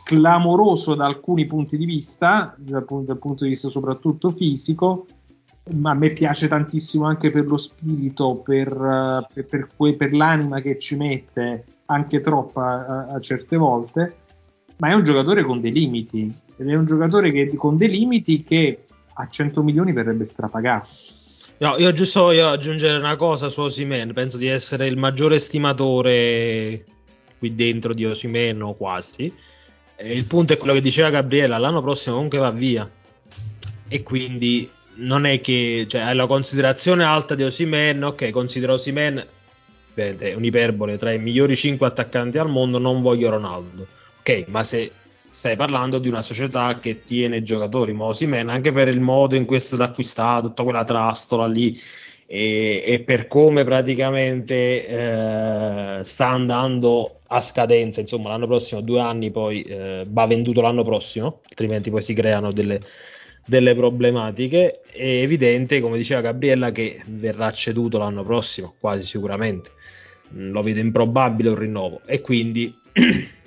clamoroso da alcuni punti di vista, dal, dal punto di vista soprattutto fisico, ma a me piace tantissimo anche per lo spirito, per, per, per, que- per l'anima che ci mette, anche troppa a, a, certe volte, ma è un giocatore con dei limiti, ed è un giocatore che, con dei limiti che a 100 milioni verrebbe strapagato. No, io giusto voglio aggiungere una cosa su Osimen, penso di essere il maggiore estimatore qui dentro di Osimen o quasi. E il punto è quello che diceva Gabriella, l'anno prossimo comunque va via. E quindi non è che cioè, hai la considerazione alta di Osimen, ok, considero Osimen è un'iperbole tra i migliori 5 attaccanti al mondo, non voglio Ronaldo. Ok, ma se stai parlando di una società che tiene giocatori, ma Osimen anche per il modo in cui è stato acquistato, tutta quella trastola lì e, e per come praticamente eh, sta andando a scadenza, insomma l'anno prossimo, due anni poi eh, va venduto l'anno prossimo, altrimenti poi si creano delle delle problematiche, è evidente, come diceva Gabriella, che verrà ceduto l'anno prossimo, quasi sicuramente. Mm, lo vedo improbabile un rinnovo e quindi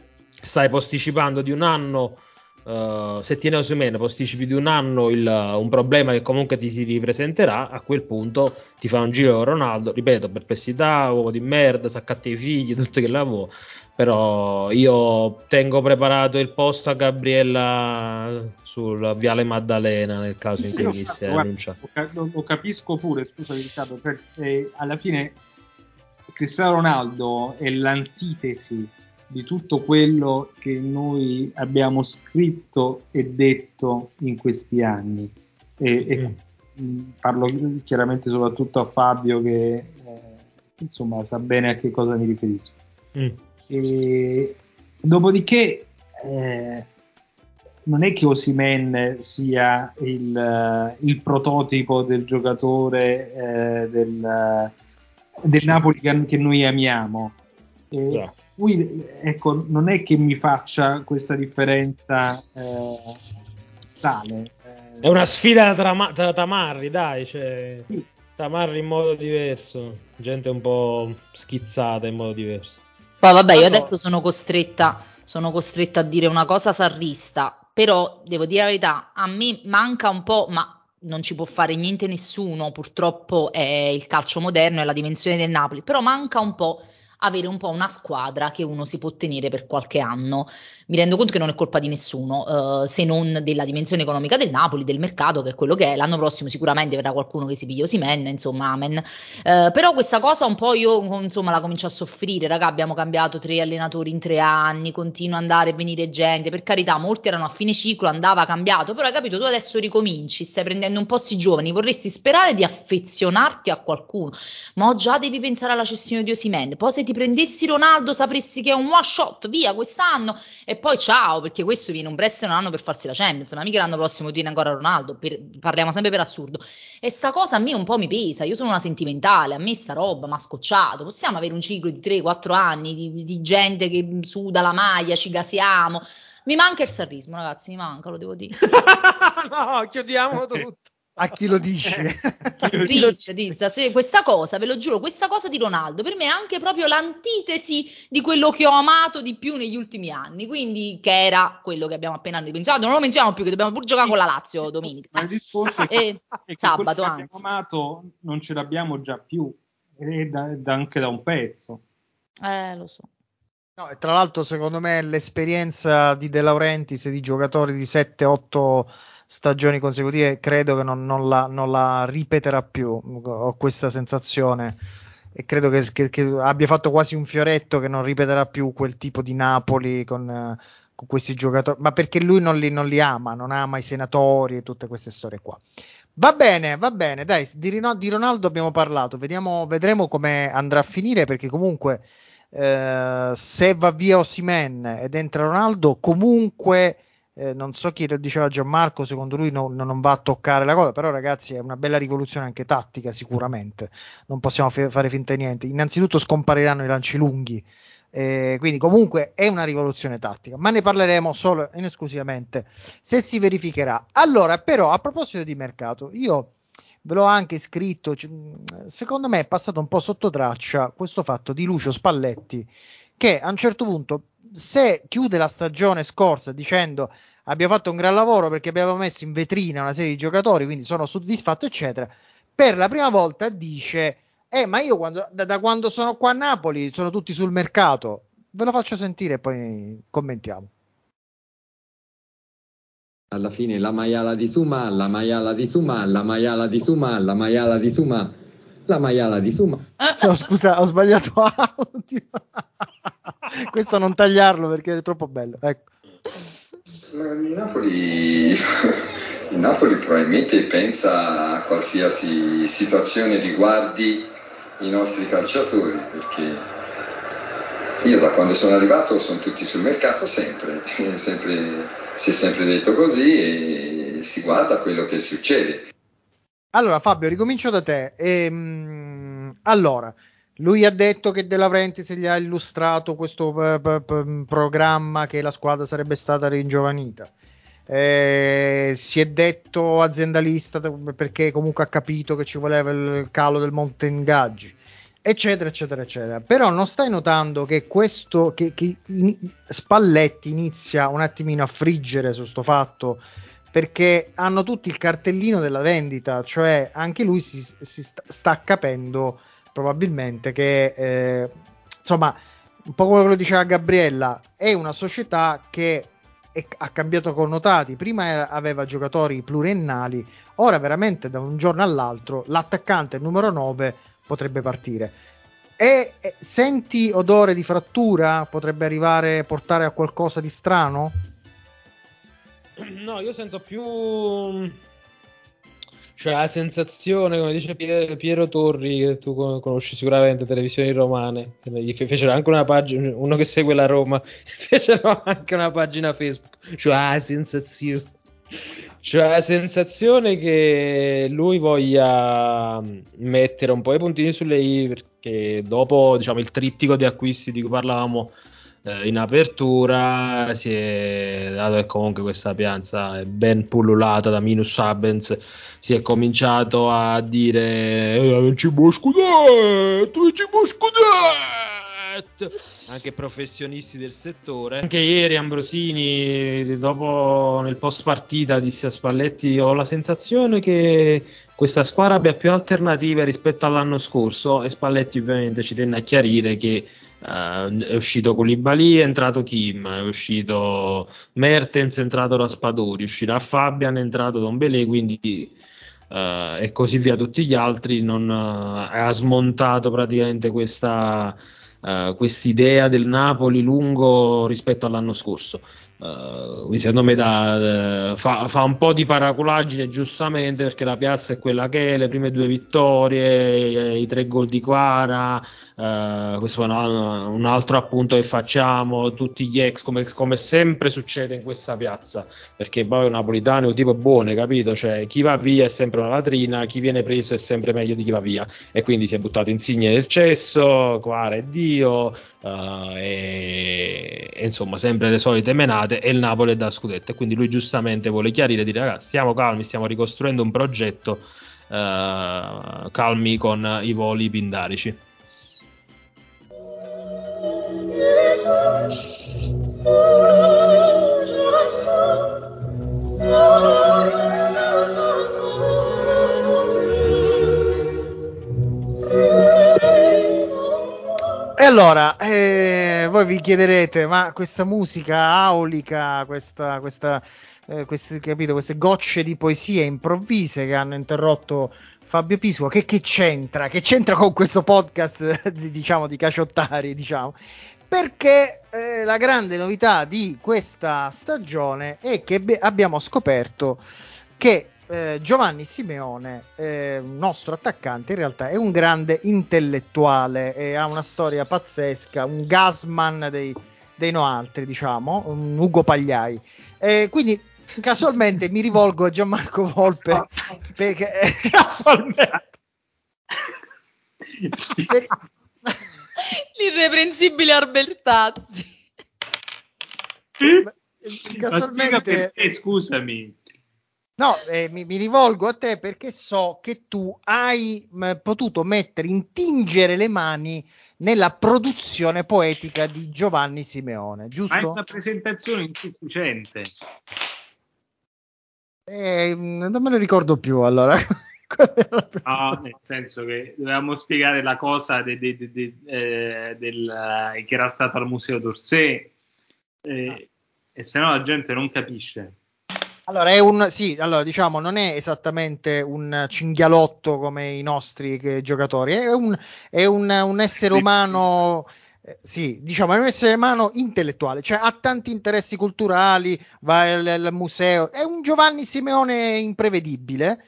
stai posticipando di un anno. Uh, se tiene Osimene posticipi di un anno il, un problema che comunque ti si ripresenterà, a quel punto ti fa un giro con Ronaldo, ripeto, perplessità, uovo di merda, saccatte i figli, tutto che lavoro, però io tengo preparato il posto a Gabriella sul Viale Maddalena nel caso in cui venisse annunciato. Lo, lo, capisco pure, scusa Riccardo, perché alla fine Cristiano Ronaldo è l'antitesi di tutto quello che noi abbiamo scritto e detto in questi anni. E, e mm. parlo chiaramente soprattutto a Fabio che eh, insomma sa bene a che cosa mi riferisco. Mm. E, dopodiché, eh, non è che Osimen sia il, il, prototipo del giocatore eh, del, del, Napoli che, che noi amiamo. E, yeah. Qui, ecco, non è che mi faccia questa differenza eh, sale. È una sfida tra, tra Tamarri, dai, cioè, sì. Tamarri in modo diverso, gente un po' schizzata in modo diverso. Poi vabbè, io adesso sono costretta, sono costretta a dire una cosa sarrista, però devo dire la verità, a me manca un po', ma non ci può fare niente nessuno, purtroppo è il calcio moderno, è la dimensione del Napoli, però manca un po' avere un po' una squadra che uno si può tenere per qualche anno. Mi rendo conto che non è colpa di nessuno, eh, se non della dimensione economica del Napoli, del mercato, che è quello che è. L'anno prossimo sicuramente verrà qualcuno che si piglia Osimen, insomma, amen. Eh, però questa cosa un po' io, insomma, la comincio a soffrire. Raga, abbiamo cambiato tre allenatori in tre anni, continua ad andare e venire gente. Per carità, molti erano a fine ciclo, andava cambiato, però hai capito, tu adesso ricominci, stai prendendo un po' si giovani, vorresti sperare di affezionarti a qualcuno, ma già devi pensare alla cessione di Osimen. Poi se ti prendessi Ronaldo sapresti che è un one shot, via, quest'anno e poi ciao, perché questo viene un prestito un anno per farsi la Champions, ma mica l'anno prossimo tiene ancora Ronaldo, per, parliamo sempre per assurdo. E sta cosa a me un po' mi pesa, io sono una sentimentale, a me sta roba mi ha scocciato, possiamo avere un ciclo di 3-4 anni di, di gente che suda la maglia, ci gasiamo. Mi manca il sarrismo, ragazzi, mi manca, lo devo dire. no, chiudiamo tutto a chi lo dice? dice, dice se, questa cosa, ve lo giuro, questa cosa di Ronaldo per me è anche proprio l'antitesi di quello che ho amato di più negli ultimi anni, quindi che era quello che abbiamo appena pensato, non lo menzioniamo più che dobbiamo pure giocare con la Lazio domenica. Ma il discorso è che, e, è sabato, che abbiamo amato non ce l'abbiamo già più, e da, da anche da un pezzo. Eh, lo so. No, e tra l'altro, secondo me, l'esperienza di De Laurentiis e di giocatori di 7-8 stagioni consecutive, credo che non, non, la, non la, ripeterà più. Ho questa sensazione e credo che, che, che, abbia fatto quasi un fioretto che non ripeterà più quel tipo di Napoli con, con questi giocatori, ma perché lui non li, non li, ama, non ama i senatori e tutte queste storie qua. Va bene, va bene, dai, di, di Ronaldo abbiamo parlato, Vediamo, vedremo come andrà a finire perché comunque eh, se va via Osimen ed entra Ronaldo, comunque eh, non so chi lo diceva Gianmarco, secondo lui no, non va a toccare la cosa, però ragazzi è una bella rivoluzione anche tattica sicuramente, non possiamo f- fare finta di niente. Innanzitutto scompariranno i lanci lunghi, Eh, quindi comunque è una rivoluzione tattica, ma ne parleremo solo ed esclusivamente se si verificherà. Allora, però, a proposito di mercato, io ve l'ho anche scritto, secondo me è passato un po' sotto traccia questo fatto di Lucio Spalletti che a un certo punto se chiude la stagione scorsa dicendo abbiamo fatto un gran lavoro perché abbiamo messo in vetrina una serie di giocatori, quindi sono soddisfatto, eccetera, per la prima volta dice eh, ma io quando, da, da, quando sono qua a Napoli sono tutti sul mercato. Ve lo faccio sentire e poi commentiamo. Alla fine la maiala di Suma, la maiala di Suma, la maiala di Suma, la maiala di Suma, la maiala di Suma. No, scusa, ho sbagliato audio. Questo non tagliarlo perché è troppo bello. Ecco. Il Napoli, il Napoli probabilmente pensa a qualsiasi situazione riguardi i nostri calciatori perché io da quando sono arrivato sono tutti sul mercato sempre, sempre si è sempre detto così e si guarda quello che succede. Allora Fabio, ricomincio da te. Ehm, allora, lui ha detto che De Laurentiis gli ha illustrato questo p- p- p- programma che la squadra sarebbe stata ringiovanita. Eh, si è detto aziendalista perché comunque ha capito che ci voleva il calo del monte ingaggi eccetera eccetera eccetera però non stai notando che questo che, che in, Spalletti inizia un attimino a friggere su sto fatto perché hanno tutti il cartellino della vendita cioè anche lui si, si sta, sta, capendo probabilmente che eh, insomma un po' come lo diceva Gabriella è una società che e ha cambiato connotati. Prima era, aveva giocatori pluriennali, ora veramente da un giorno all'altro l'attaccante numero 9 potrebbe partire. E senti odore di frattura? Potrebbe arrivare a portare a qualcosa di strano? No, io sento più cioè la sensazione, come dice Piero Torri, che tu conosci sicuramente, televisioni romane, gli fecero anche una pagina, uno che segue la Roma, fecero anche una pagina Facebook, cioè la sensazione. Cioè la sensazione che lui voglia mettere un po' i puntini sulle i perché dopo diciamo, il trittico di acquisti di cui parlavamo eh, in apertura si è dato che comunque questa piazza è ben pullulata da minus abens si è cominciato a dire eh, non ci può scudetto non ci può scudetto anche professionisti del settore. Anche ieri Ambrosini dopo nel post partita disse a Spalletti ho la sensazione che questa squadra abbia più alternative rispetto all'anno scorso. E Spalletti ovviamente ci tenne a chiarire che Uh, è uscito Koulibaly, è entrato Kim, è uscito Mertens, è entrato Raspadori, uscirà Fabian, è entrato Don Belé, quindi uh, e così via tutti gli altri, non, uh, ha smontato praticamente questa idea del Napoli lungo rispetto all'anno scorso. Uh, secondo me da, uh, fa, fa, un po' di paraculaggine giustamente perché la piazza è quella che è, le prime due vittorie, i tre gol di Quara, uh, questo è un, un, altro appunto che facciamo, tutti gli ex come, come, sempre succede in questa piazza, perché poi Napolitano è un tipo buono, capito? Cioè chi va via è sempre una latrina, chi viene preso è sempre meglio di chi va via e quindi si è buttato insigne nel cesso, Quara è Dio e, e insomma sempre le solite menate e il Napoli è da scudetto. E quindi lui giustamente vuole chiarire dire ragazzi stiamo calmi, stiamo ricostruendo un progetto eh, calmi con i voli pindarici. E allora, eh, voi vi chiederete, ma questa musica aulica, questa, questa, eh, queste, capito, queste gocce di poesia improvvise che hanno interrotto Fabio Pisua, che, che c'entra? Che c'entra con questo podcast, diciamo, di caciottari, diciamo? Perché eh, la grande novità di questa stagione è che be- abbiamo scoperto che eh, Giovanni Simeone, eh, nostro attaccante, in realtà è un grande intellettuale e ha una storia pazzesca, un gasman dei, dei noaltri, diciamo, un Ugo Pagliai. Quindi casualmente mi rivolgo a Gianmarco Volpe perché casualmente. Per, L'irreprensibile Albertazzi. Ma Casualmente, perché, scusami. no, eh, mi, mi rivolgo a te perché so che tu hai mh, potuto mettere, intingere le mani nella produzione poetica di Giovanni Simeone, Ma è giusto? una presentazione insufficiente. Eh, non me lo ricordo più allora. La No, nel senso che dovevamo spiegare la cosa de- de- de- eh, del, eh, che era stato al Museo d'Orsay, eh, e se no la gente non capisce. Allora, è un sì, allora diciamo, non è esattamente un cinghialotto come i nostri che- giocatori, è un, è un, un essere umano. eh, Sì, diciamo, è un essere umano intellettuale, cioè ha tanti interessi culturali, va al, al museo, è un Giovanni Simeone imprevedibile.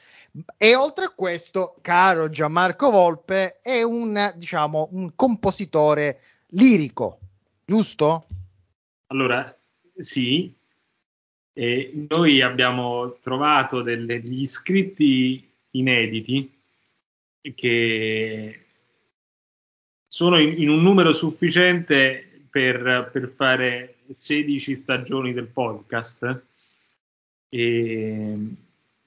E oltre a questo, caro Gianmarco Volpe, è un, diciamo, un compositore lirico, giusto? Allora, sì, e noi abbiamo trovato degli scritti inediti che sono in, in un numero sufficiente per, per fare 16 stagioni del podcast. E,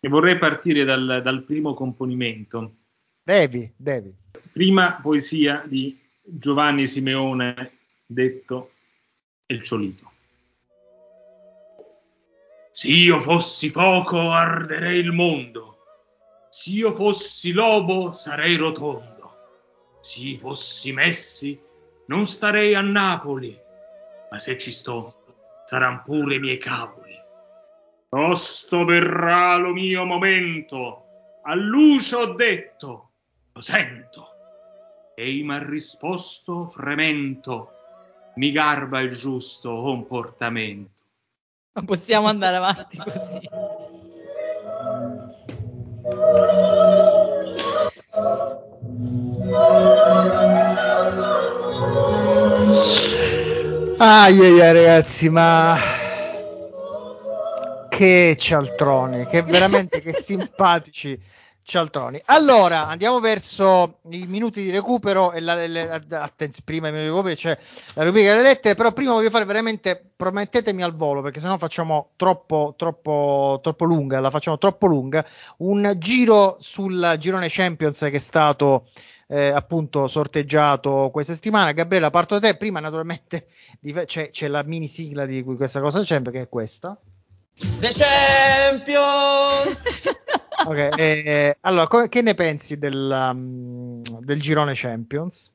e vorrei partire dal, dal primo componimento. Devi, devi. Prima poesia di Giovanni Simeone, detto El Ciolito. Se io fossi fuoco arderei il mondo, se io fossi lobo sarei rotondo, se io fossi Messi non starei a Napoli, ma se ci sto saran pure i miei cavoli. Tosto verrà lo mio momento, a luce ho detto, lo sento. Ei m'ha risposto fremento, mi garba il giusto comportamento. Non possiamo andare avanti così. Ai ai ai ragazzi, ma che cialtroni, che veramente che simpatici cialtroni. Allora, andiamo verso i minuti di recupero e la, le- attenzione, prima i minuti di recupero c'è la rubrica delle lettere, però prima voglio fare veramente, promettetemi al volo, perché sennò facciamo troppo, troppo, troppo lunga, la facciamo troppo lunga, un giro sul girone Champions che è stato eh, appunto sorteggiato questa settimana. Gabriella, parto da te. Prima, naturalmente, c'è, c'è la mini sigla di cui questa cosa c'è, che è questa. The Champions! Ok, eh, allora, co- che ne pensi del, um, del girone Champions?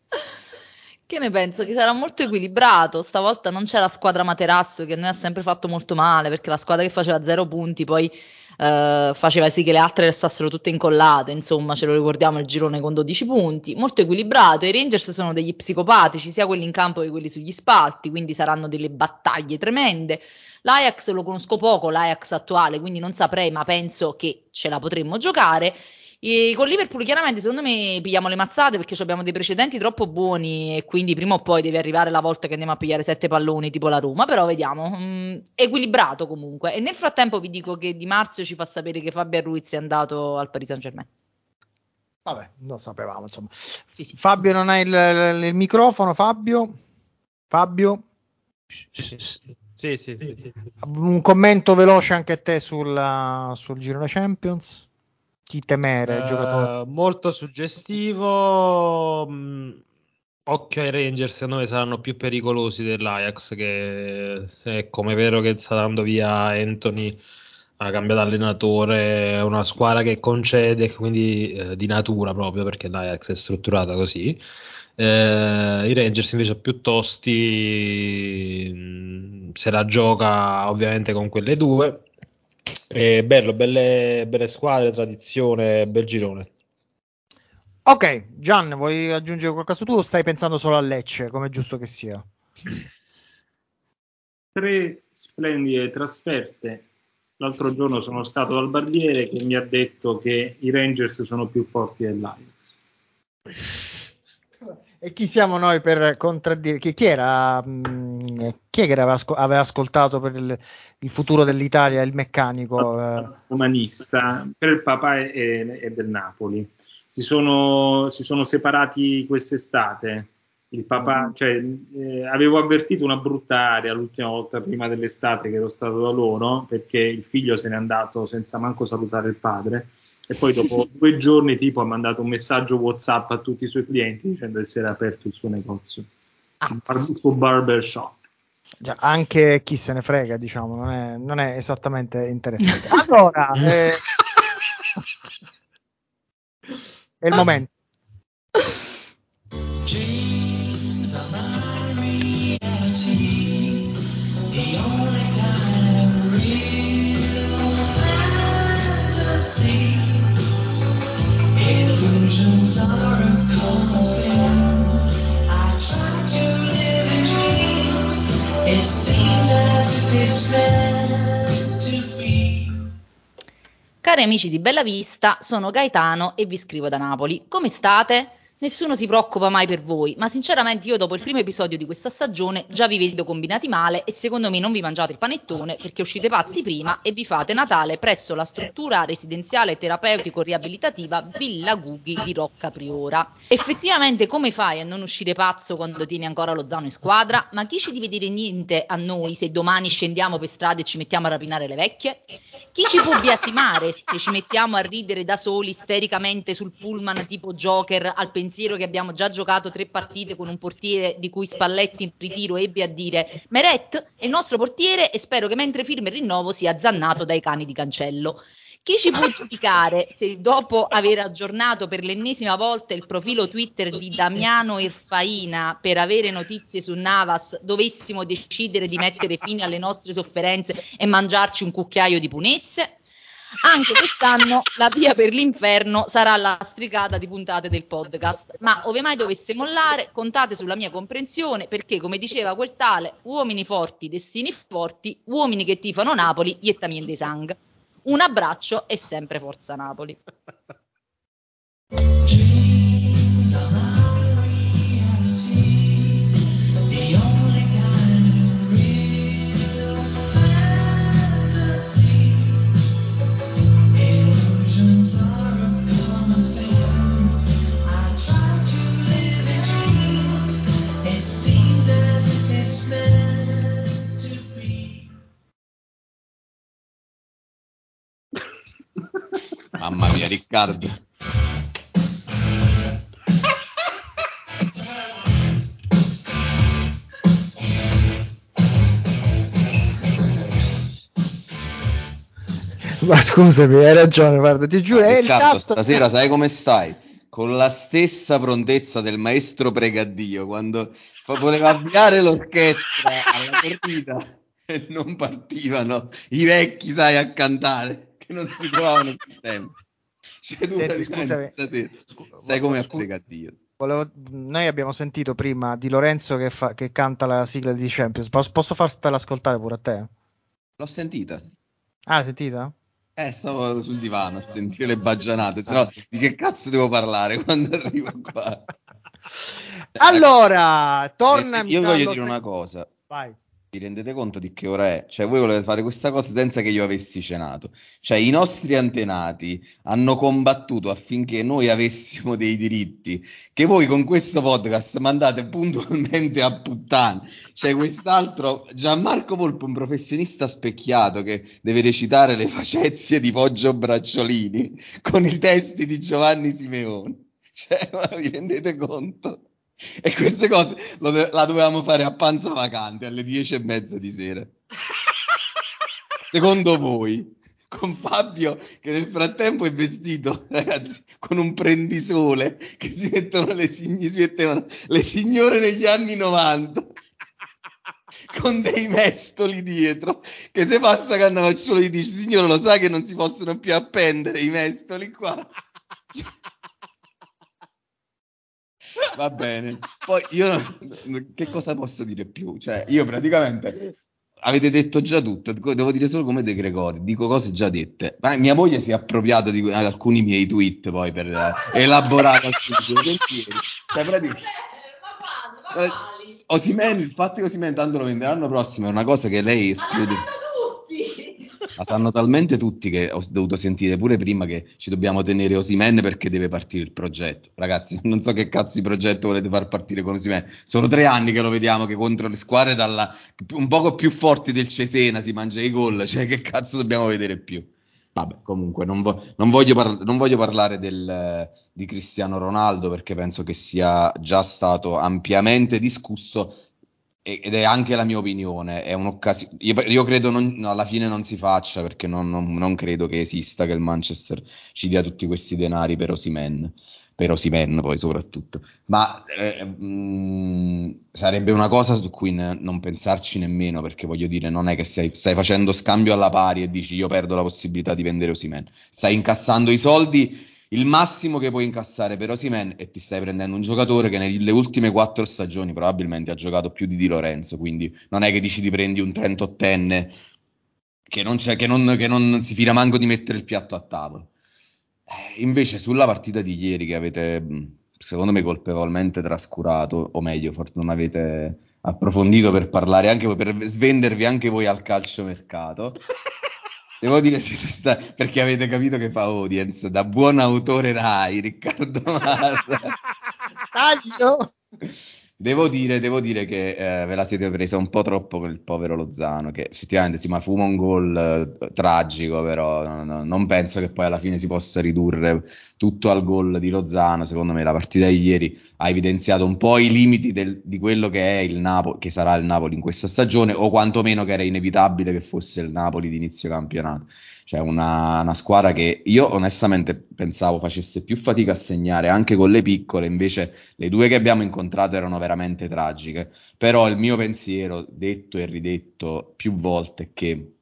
Che ne penso? Che sarà molto equilibrato. Stavolta non c'è la squadra Materasso che a noi ha sempre fatto molto male perché la squadra che faceva zero punti poi eh, faceva sì che le altre restassero tutte incollate. Insomma, ce lo ricordiamo il girone con 12 punti. Molto equilibrato. I Rangers sono degli psicopatici, sia quelli in campo che quelli sugli spalti, quindi saranno delle battaglie tremende. L'Ajax lo conosco poco, l'Ajax attuale, quindi non saprei, ma penso che ce la potremmo giocare. E con Liverpool chiaramente secondo me pigliamo le mazzate perché abbiamo dei precedenti troppo buoni e quindi prima o poi deve arrivare la volta che andiamo a pigliare sette palloni tipo la Roma, però vediamo, mm, equilibrato comunque. E nel frattempo vi dico che Di Marzio ci fa sapere che Fabio Ruiz è andato al Paris Saint Germain. Vabbè, lo sapevamo, insomma. Sì, sì. Fabio non hai il, il- il microfono, Fabio? Fabio? Sì, sì, sì. sì. Un commento veloce anche a te sul, sul girone Champions? Chi temere, Eh, giocatore? molto suggestivo. mh, Occhio ai Rangers, secondo me saranno più pericolosi dell'Ajax. Che se è come è vero che sta dando via Anthony, ha cambiato allenatore. È una squadra che concede, quindi eh, di natura proprio perché l'Ajax è strutturata così. Eh, I Rangers invece più tosti, mh, se la gioca ovviamente con quelle due. E bello, belle, belle squadre, tradizione, bel girone. Ok, Gian, vuoi aggiungere qualcosa tu o stai pensando solo a Lecce, come è giusto che sia? Tre splendide trasferte. L'altro giorno sono stato dal barbiere che mi ha detto che i Rangers sono più forti dell'Ajax. E chi siamo noi per contraddire? Chi, chi era? mh, chi è che aveva, asco- aveva ascoltato per il, il futuro dell'Italia, il meccanico? eh? Romanista, per il papà è, è del Napoli. Si sono, si sono separati quest'estate Il papà, cioè, eh, avevo avvertito una brutta aria l'ultima volta prima dell'estate che ero stato da loro, perché il figlio se n'è andato senza manco salutare il padre. E poi dopo due giorni tipo ha mandato un messaggio WhatsApp a tutti i suoi clienti dicendo che si era aperto il suo negozio, il, bar- il suo barber shop. Già, anche chi se ne frega, diciamo, non è, non è esattamente interessante. Allora, eh, è il momento. Cari amici di Bella Vista, sono Gaetano e vi scrivo da Napoli. Come state? Nessuno si preoccupa mai per voi, ma sinceramente io dopo il primo episodio di questa stagione già vi vedo combinati male e secondo me non vi mangiate il panettone perché uscite pazzi prima e vi fate Natale presso la struttura residenziale terapeutico riabilitativa Villa Gughi di Rocca Priora. Effettivamente come fai a non uscire pazzo quando tieni ancora lo zaino in squadra? Ma chi ci deve dire niente a noi se domani scendiamo per strada e ci mettiamo a rapinare le vecchie? Chi ci può biasimare se ci mettiamo a ridere da soli istericamente sul pullman tipo Joker al pensiero che abbiamo già giocato tre partite con un portiere di cui Spalletti in ritiro ebbe a dire Meret è il nostro portiere e spero che mentre firma il rinnovo sia zannato dai cani di cancello. Chi ci può giudicare se dopo aver aggiornato per l'ennesima volta il profilo Twitter di Damiano Irfaina per avere notizie su Navas dovessimo decidere di mettere fine alle nostre sofferenze e mangiarci un cucchiaio di punesse? Anche quest'anno la via per l'inferno sarà la stricata di puntate del podcast, ma ove mai dovesse mollare, contate sulla mia comprensione perché, come diceva quel tale, uomini forti, destini forti, uomini che tifano Napoli, iettami de sang. Un abbraccio e sempre Forza Napoli. Riccardo. Ma scusami, hai ragione, guarda, ti giuro, è il tasto. stasera sai come stai? Con la stessa prontezza del maestro Pregaddio quando voleva avviare l'orchestra alla partita e non partivano i vecchi, sai, a cantare, che non si trovavano sul tempo. Cioè, Senti, praticamente scusami. stasera Scu- stai come a scu- Pregaddio. volevo- noi abbiamo sentito prima di Lorenzo che, fa- che canta la sigla di Champions. Posso, posso fartela ascoltare pure a te? L'ho sentita. Ah, sentita? Eh, stavo sul divano a sentire le baggianate, sennò di che cazzo devo parlare quando arrivo qua? Allora, torna. Eh, Io voglio dire una cosa. Vai. Vi rendete conto di che ora è? Cioè, voi volete fare questa cosa senza che io avessi cenato. Cioè, i nostri antenati hanno combattuto affinché noi avessimo dei diritti che voi con questo podcast mandate puntualmente a puttane. Cioè, quest'altro, Gianmarco Volpe, un professionista specchiato che deve recitare le facezie di Poggio Bracciolini con i testi di Giovanni Simeone. Cioè, ma vi rendete conto? E queste cose do- la dovevamo fare a panza vacante alle dieci e mezza di sera. Secondo voi, con Fabio che nel frattempo è vestito, ragazzi, con un prendisole che si mettono le, sign- si mettevano le signore negli anni 90 con dei mestoli dietro che se passa Cannavacciuolo gli dice signore lo sa che non si possono più appendere i mestoli qua Va bene. Poi io che cosa posso dire più? Cioè, io praticamente avete detto già tutto, devo dire solo come De Gregori, dico cose già dette. Ma mia moglie si è appropriata di alcuni miei tweet poi per eh, elaborare alcuni pensieri. Cioè, praticamente Osimen, il fatto che Osimen tanto lo venderà l'anno prossimo è una cosa che lei esclude. La sanno talmente tutti che ho dovuto sentire pure prima che ci dobbiamo tenere Osimen perché deve partire il progetto. Ragazzi, non so che cazzo di progetto volete far partire con Osimen. Sono tre anni che lo vediamo che contro le squadre dalla, un poco più forti del Cesena si mangia i gol. Cioè, che cazzo dobbiamo vedere più? Vabbè, comunque, non, vo- non, voglio, par- non voglio, parlare del, di Cristiano Ronaldo perché penso che sia già stato ampiamente discusso ed è anche la mia opinione. È un'occasione. Io, io credo non, alla fine non si faccia perché non, non, non, credo che esista che il Manchester ci dia tutti questi denari per Osimen per Osimen poi soprattutto. Ma eh, mh, sarebbe una cosa su cui ne, non pensarci nemmeno, perché voglio dire, non è che stai, stai, facendo scambio alla pari e dici io perdo la possibilità di vendere Osimen. Stai incassando i soldi, il massimo che puoi incassare per Osimen e ti stai prendendo un giocatore che nelle ultime quattro stagioni probabilmente ha giocato più di Di Lorenzo, quindi non è che dici ti prendi un 38enne che non, che non, che non si fila manco di mettere il piatto a tavola. Eh, invece sulla partita di ieri che avete, secondo me, colpevolmente trascurato, o meglio, forse non avete approfondito per parlare anche per svendervi anche voi al calciomercato. Devo dire, sta, perché avete capito che fa audience, da buon autore Rai, Riccardo Marra. Taglio! Devo dire, devo dire che eh, ve la siete presa un po' troppo con il povero Lozano, che effettivamente si ma fuma un gol eh, tragico, però no, no, non penso che poi alla fine si possa ridurre tutto al gol di Lozano. Secondo me la partita di ieri ha evidenziato un po' i limiti del, di quello che è il Napoli, che sarà il Napoli in questa stagione, o quantomeno che era inevitabile che fosse il Napoli di inizio campionato. Cioè una, una, squadra che io onestamente pensavo facesse più fatica a segnare anche con le piccole, invece le due che abbiamo incontrato erano veramente tragiche. Però il mio pensiero, detto e ridetto più volte, è che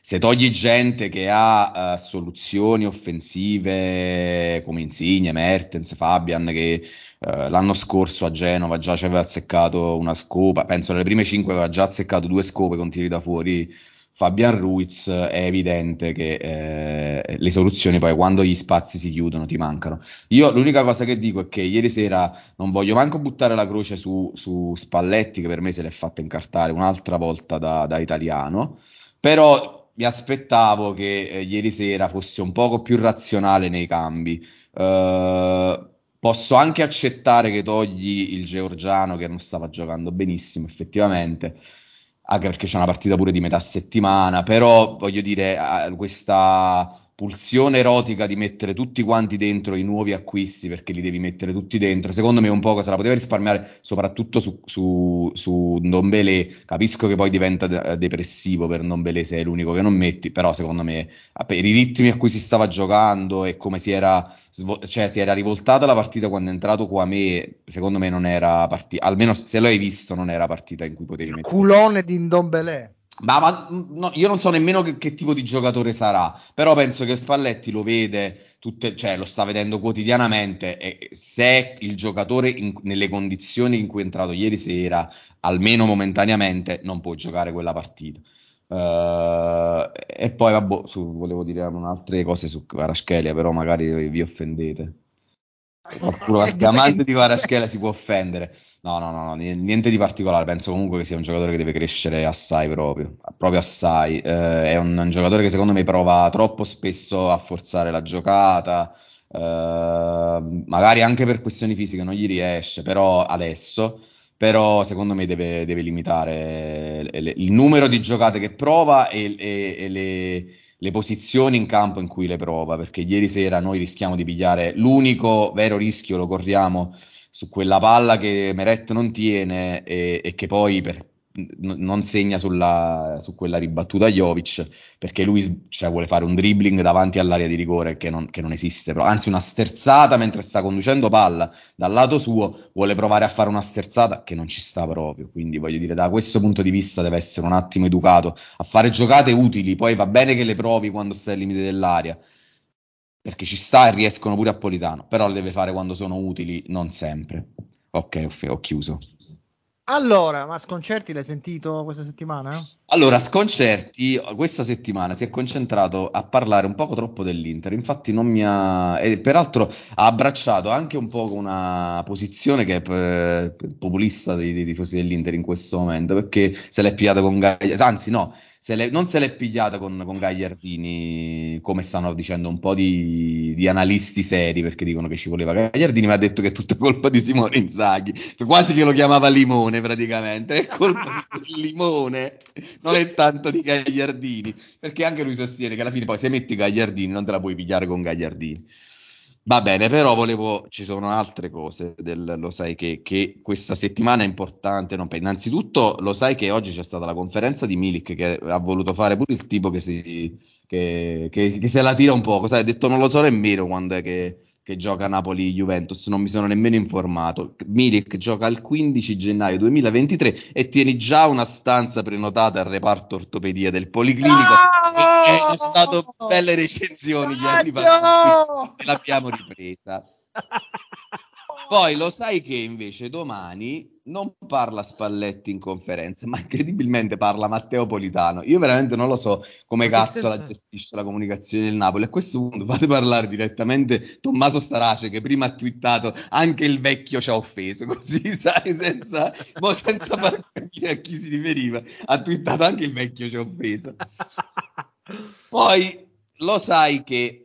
se togli gente che ha uh, soluzioni offensive come Insigne, Mertens, Fabian, che uh, l'anno scorso a Genova già ci aveva azzeccato una scopa, penso nelle prime cinque aveva già azzeccato due scope con tiri da fuori Fabian Ruiz è evidente che eh, le soluzioni poi quando gli spazi si chiudono ti mancano. Io l'unica cosa che dico è che ieri sera non voglio manco buttare la croce su, su Spalletti che per me se l'è fatta incartare un'altra volta da, da italiano, però mi aspettavo che eh, ieri sera fosse un poco più razionale nei cambi. Uh, posso anche accettare che togli il georgiano che non stava giocando benissimo effettivamente anche perché c'è una partita pure di metà settimana, però voglio dire, questa pulsione erotica di mettere tutti quanti dentro i nuovi acquisti perché li devi mettere tutti dentro. Secondo me un po' se la poteva risparmiare soprattutto su, su, su Ndombele. Capisco che poi diventa de- depressivo per Ndombele se è l'unico che non metti, però secondo me per i ritmi a cui si stava giocando e come si era, cioè, si era rivoltata la partita quando è entrato qua a me, secondo me non era partita, almeno se lo hai visto non era partita in cui potevi mettere. Culone di Ndombele. Ma, ma no, io non so nemmeno che, che, tipo di giocatore sarà, però penso che Spalletti lo vede, tutte, cioè lo sta vedendo quotidianamente e se il giocatore in, nelle condizioni in cui è entrato ieri sera, almeno momentaneamente, non può giocare quella partita. Uh, e poi vabbè, su, volevo dire altre cose su Kvaratskhelia, però magari vi offendete. Qualcuno che amante di Kvaratskhelia si può offendere. No, no, no, niente di particolare. Penso comunque che sia un giocatore che deve crescere assai proprio, proprio assai. Eh, è un, un, giocatore che secondo me prova troppo spesso a forzare la giocata, eh, magari anche per questioni fisiche non gli riesce, però adesso, però secondo me deve, deve limitare le, le, il numero di giocate che prova e, e, e le, le posizioni in campo in cui le prova, perché ieri sera noi rischiamo di pigliare l'unico vero rischio, lo corriamo su quella palla che Meret non tiene e, e che poi per, non segna sulla, su quella ribattuta Jovic perché lui cioè, vuole fare un dribbling davanti all'area di rigore che non, che non esiste, anzi una sterzata mentre sta conducendo palla dal lato suo vuole provare a fare una sterzata che non ci sta proprio, quindi voglio dire da questo punto di vista deve essere un attimo educato a fare giocate utili, poi va bene che le provi quando stai al limite dell'area, perché ci sta e riescono pure a Politano, però le deve fare quando sono utili, non sempre. Ok, ho, ho chiuso. Allora, ma Sconcerti l'hai sentito questa settimana? Allora, Sconcerti questa settimana si è concentrato a parlare un poco troppo dell'Inter, infatti non mi ha... e peraltro ha abbracciato anche un po' una posizione che è populista dei, dei tifosi dell'Inter in questo momento, perché se l'è pigliata con Gagliardini, anzi no, se l'è- non se l'è pigliata con, con Gagliardini, come stanno dicendo un po' di, di analisti seri, perché dicono che ci voleva Gagliardini, ma ha detto che è tutta colpa di Simone Inzaghi, quasi che lo chiamava Limone praticamente, è colpa di Limone, non è tanto di Gagliardini, perché anche lui sostiene che alla fine poi se metti Gagliardini non te la puoi pigliare con Gagliardini. Va bene, però volevo, ci sono altre cose, del, lo sai che, che questa settimana è importante. non per- Innanzitutto lo sai che oggi c'è stata la conferenza di Milik che ha voluto fare pure il tipo che, si, che, che- che se la tira un po', sai, ha detto non lo so nemmeno quando è che, che gioca Napoli-Juventus, non mi sono nemmeno informato. Milik gioca il 15 gennaio 2023 e tieni già una stanza prenotata al reparto ortopedia del Policlinico e è stato belle recensioni gli anni passati e l'abbiamo ripresa. Poi lo sai che invece domani non parla Spalletti in conferenza, ma incredibilmente parla Matteo Politano. Io veramente non lo so come cazzo la gestisce la comunicazione del Napoli. A questo punto fate parlare direttamente Tommaso Starace che prima ha twittato anche il vecchio ci ha offeso, così sai, senza, senza far capire a chi si riferiva. Ha twittato anche il vecchio ci ha offeso. Poi lo sai che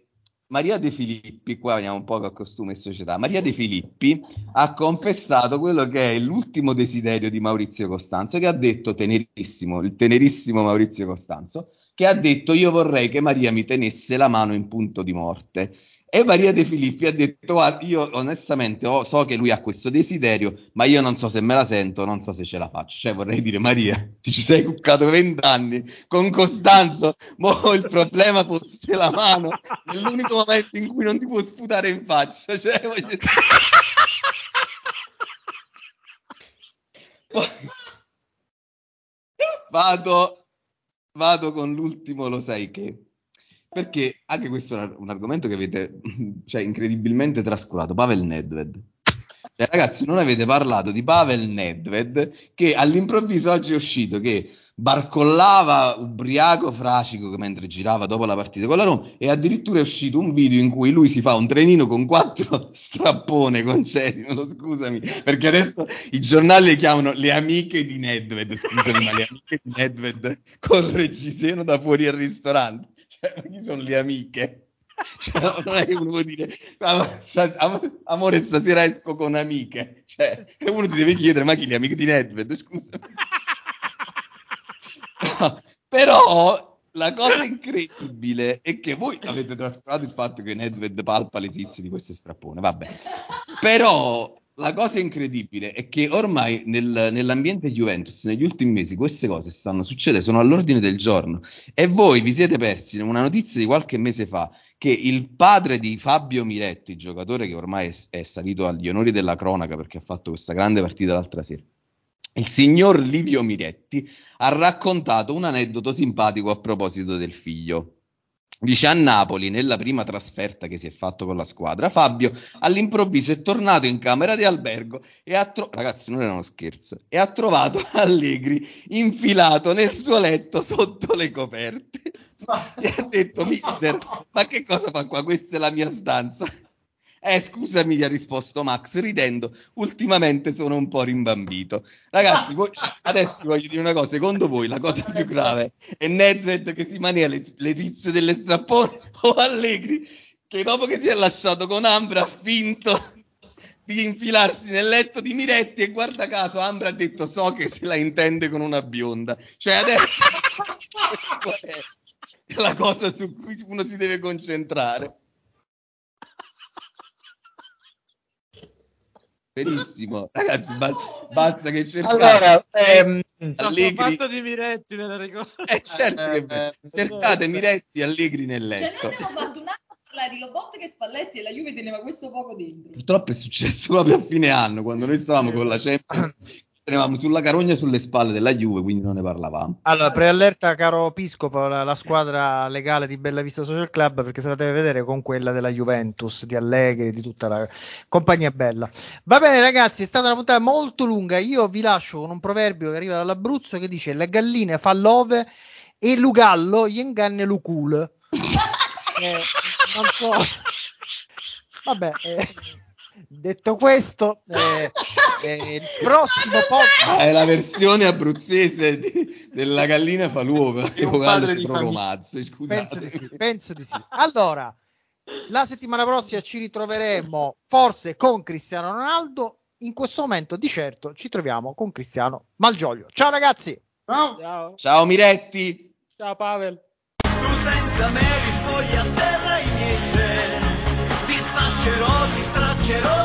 Maria De Filippi, qua veniamo un po' a costume e società, Maria De Filippi ha confessato quello che è l'ultimo desiderio di Maurizio Costanzo, che ha detto tenerissimo, il tenerissimo Maurizio Costanzo, che ha detto io vorrei che Maria mi tenesse la mano in punto di morte. E Maria De Filippi ha detto: "Guarda, Io onestamente ho- so che lui ha questo desiderio, ma io non so se me la sento, non so se ce la faccio. Cioè, vorrei dire, Maria, ti ci sei cuccato vent'anni con Costanzo, mo il problema fosse la mano, nell'unico momento in cui non ti può sputare in faccia. Cioè, voglio Poi- Vado, vado con l'ultimo, lo sai che. Perché anche questo è un, argomento che avete cioè, incredibilmente trascurato. Pavel Nedved. Cioè, ragazzi, non avete parlato di Pavel Nedved che all'improvviso oggi è uscito che barcollava ubriaco fracico mentre girava dopo la partita con la Roma e addirittura è uscito un video in cui lui si fa un trenino con quattro strappone, concedimelo, scusami, perché adesso i giornali le chiamano le amiche di Nedved, scusami, ma le amiche di Nedved col reggiseno da fuori al ristorante. Cioè, chi sono le amiche? Cioè, non è che uno può dire "Ah, amore stasera esco con amiche. Cioè uno ti deve chiedere ma chi le amiche di Nedved? Scusa. Però la cosa incredibile è che voi avete trascurato il fatto che Nedved palpa le tizie di queste strappone vabbè. Però la cosa incredibile è che ormai nel- nell'ambiente Juventus negli ultimi mesi queste cose stanno succedendo, sono all'ordine del giorno e voi vi siete persi una notizia di qualche mese fa che il padre di Fabio Miretti, giocatore che ormai è, è salito agli onori della cronaca perché ha fatto questa grande partita l'altra sera, il signor Livio Miretti ha raccontato un aneddoto simpatico a proposito del figlio. Dice a Napoli, nella prima trasferta che si è fatto con la squadra, Fabio all'improvviso è tornato in camera di albergo e ha trovato, ragazzi non era uno scherzo, e ha trovato Allegri infilato nel suo letto sotto le coperte. E ha detto, mister, ma che cosa fa qua? Questa è la mia stanza. Eh, scusami, gli ha risposto Max, ridendo, ultimamente sono un po' rimbambito. Ragazzi, voi- adesso voglio dire una cosa, secondo voi la cosa più grave è Nedved che si mania le, le tizze delle strappone o Allegri che dopo che si è lasciato con Ambra ha finto di infilarsi nel letto di Miretti e guarda caso Ambra ha detto so che se la intende con una bionda. Cioè adesso è la cosa su cui uno si deve concentrare. Benissimo, ragazzi, basta, basta che cercate Allora, ehm, Allegri. fatto di Miretti, me la ricordo. Eh, certo che bello. cercate Miretti Allegri nel Cioè, noi letto. abbiamo fatto un anno a parlare di Lobotka e Spalletti e la Juve teneva questo poco dentro. Purtroppo è successo proprio a fine anno, quando noi stavamo con la Champions, tenevamo sulla carogna sulle spalle della Juve, quindi non ne parlavamo. Allora, preallerta, caro Piscopo, la, la squadra legale di Bella Vista Social Club, perché se la deve vedere con quella della Juventus, di Allegri, di tutta la compagnia bella. Va bene, ragazzi, è stata una puntata molto lunga. Io vi lascio con un proverbio che arriva dall'Abruzzo che dice: Le galline fa l'ove e l'ugallo gli inganne l'ucul. Eh, non so. Vabbè, eh, detto questo, eh, eh, il prossimo podcast È la versione abruzzese di- della gallina fa l'uovo. Scusate. Penso di sì, penso di sì. Allora, la settimana prossima ci ritroveremo forse con Cristiano Ronaldo. In questo momento, di certo, ci troviamo con Cristiano Malgioglio. Ciao ragazzi! Ciao. Ciao. Ciao Miretti. Ciao Pavel. Tu senza me rispoglio a terra ignese, ti sfascerò, ti straccerò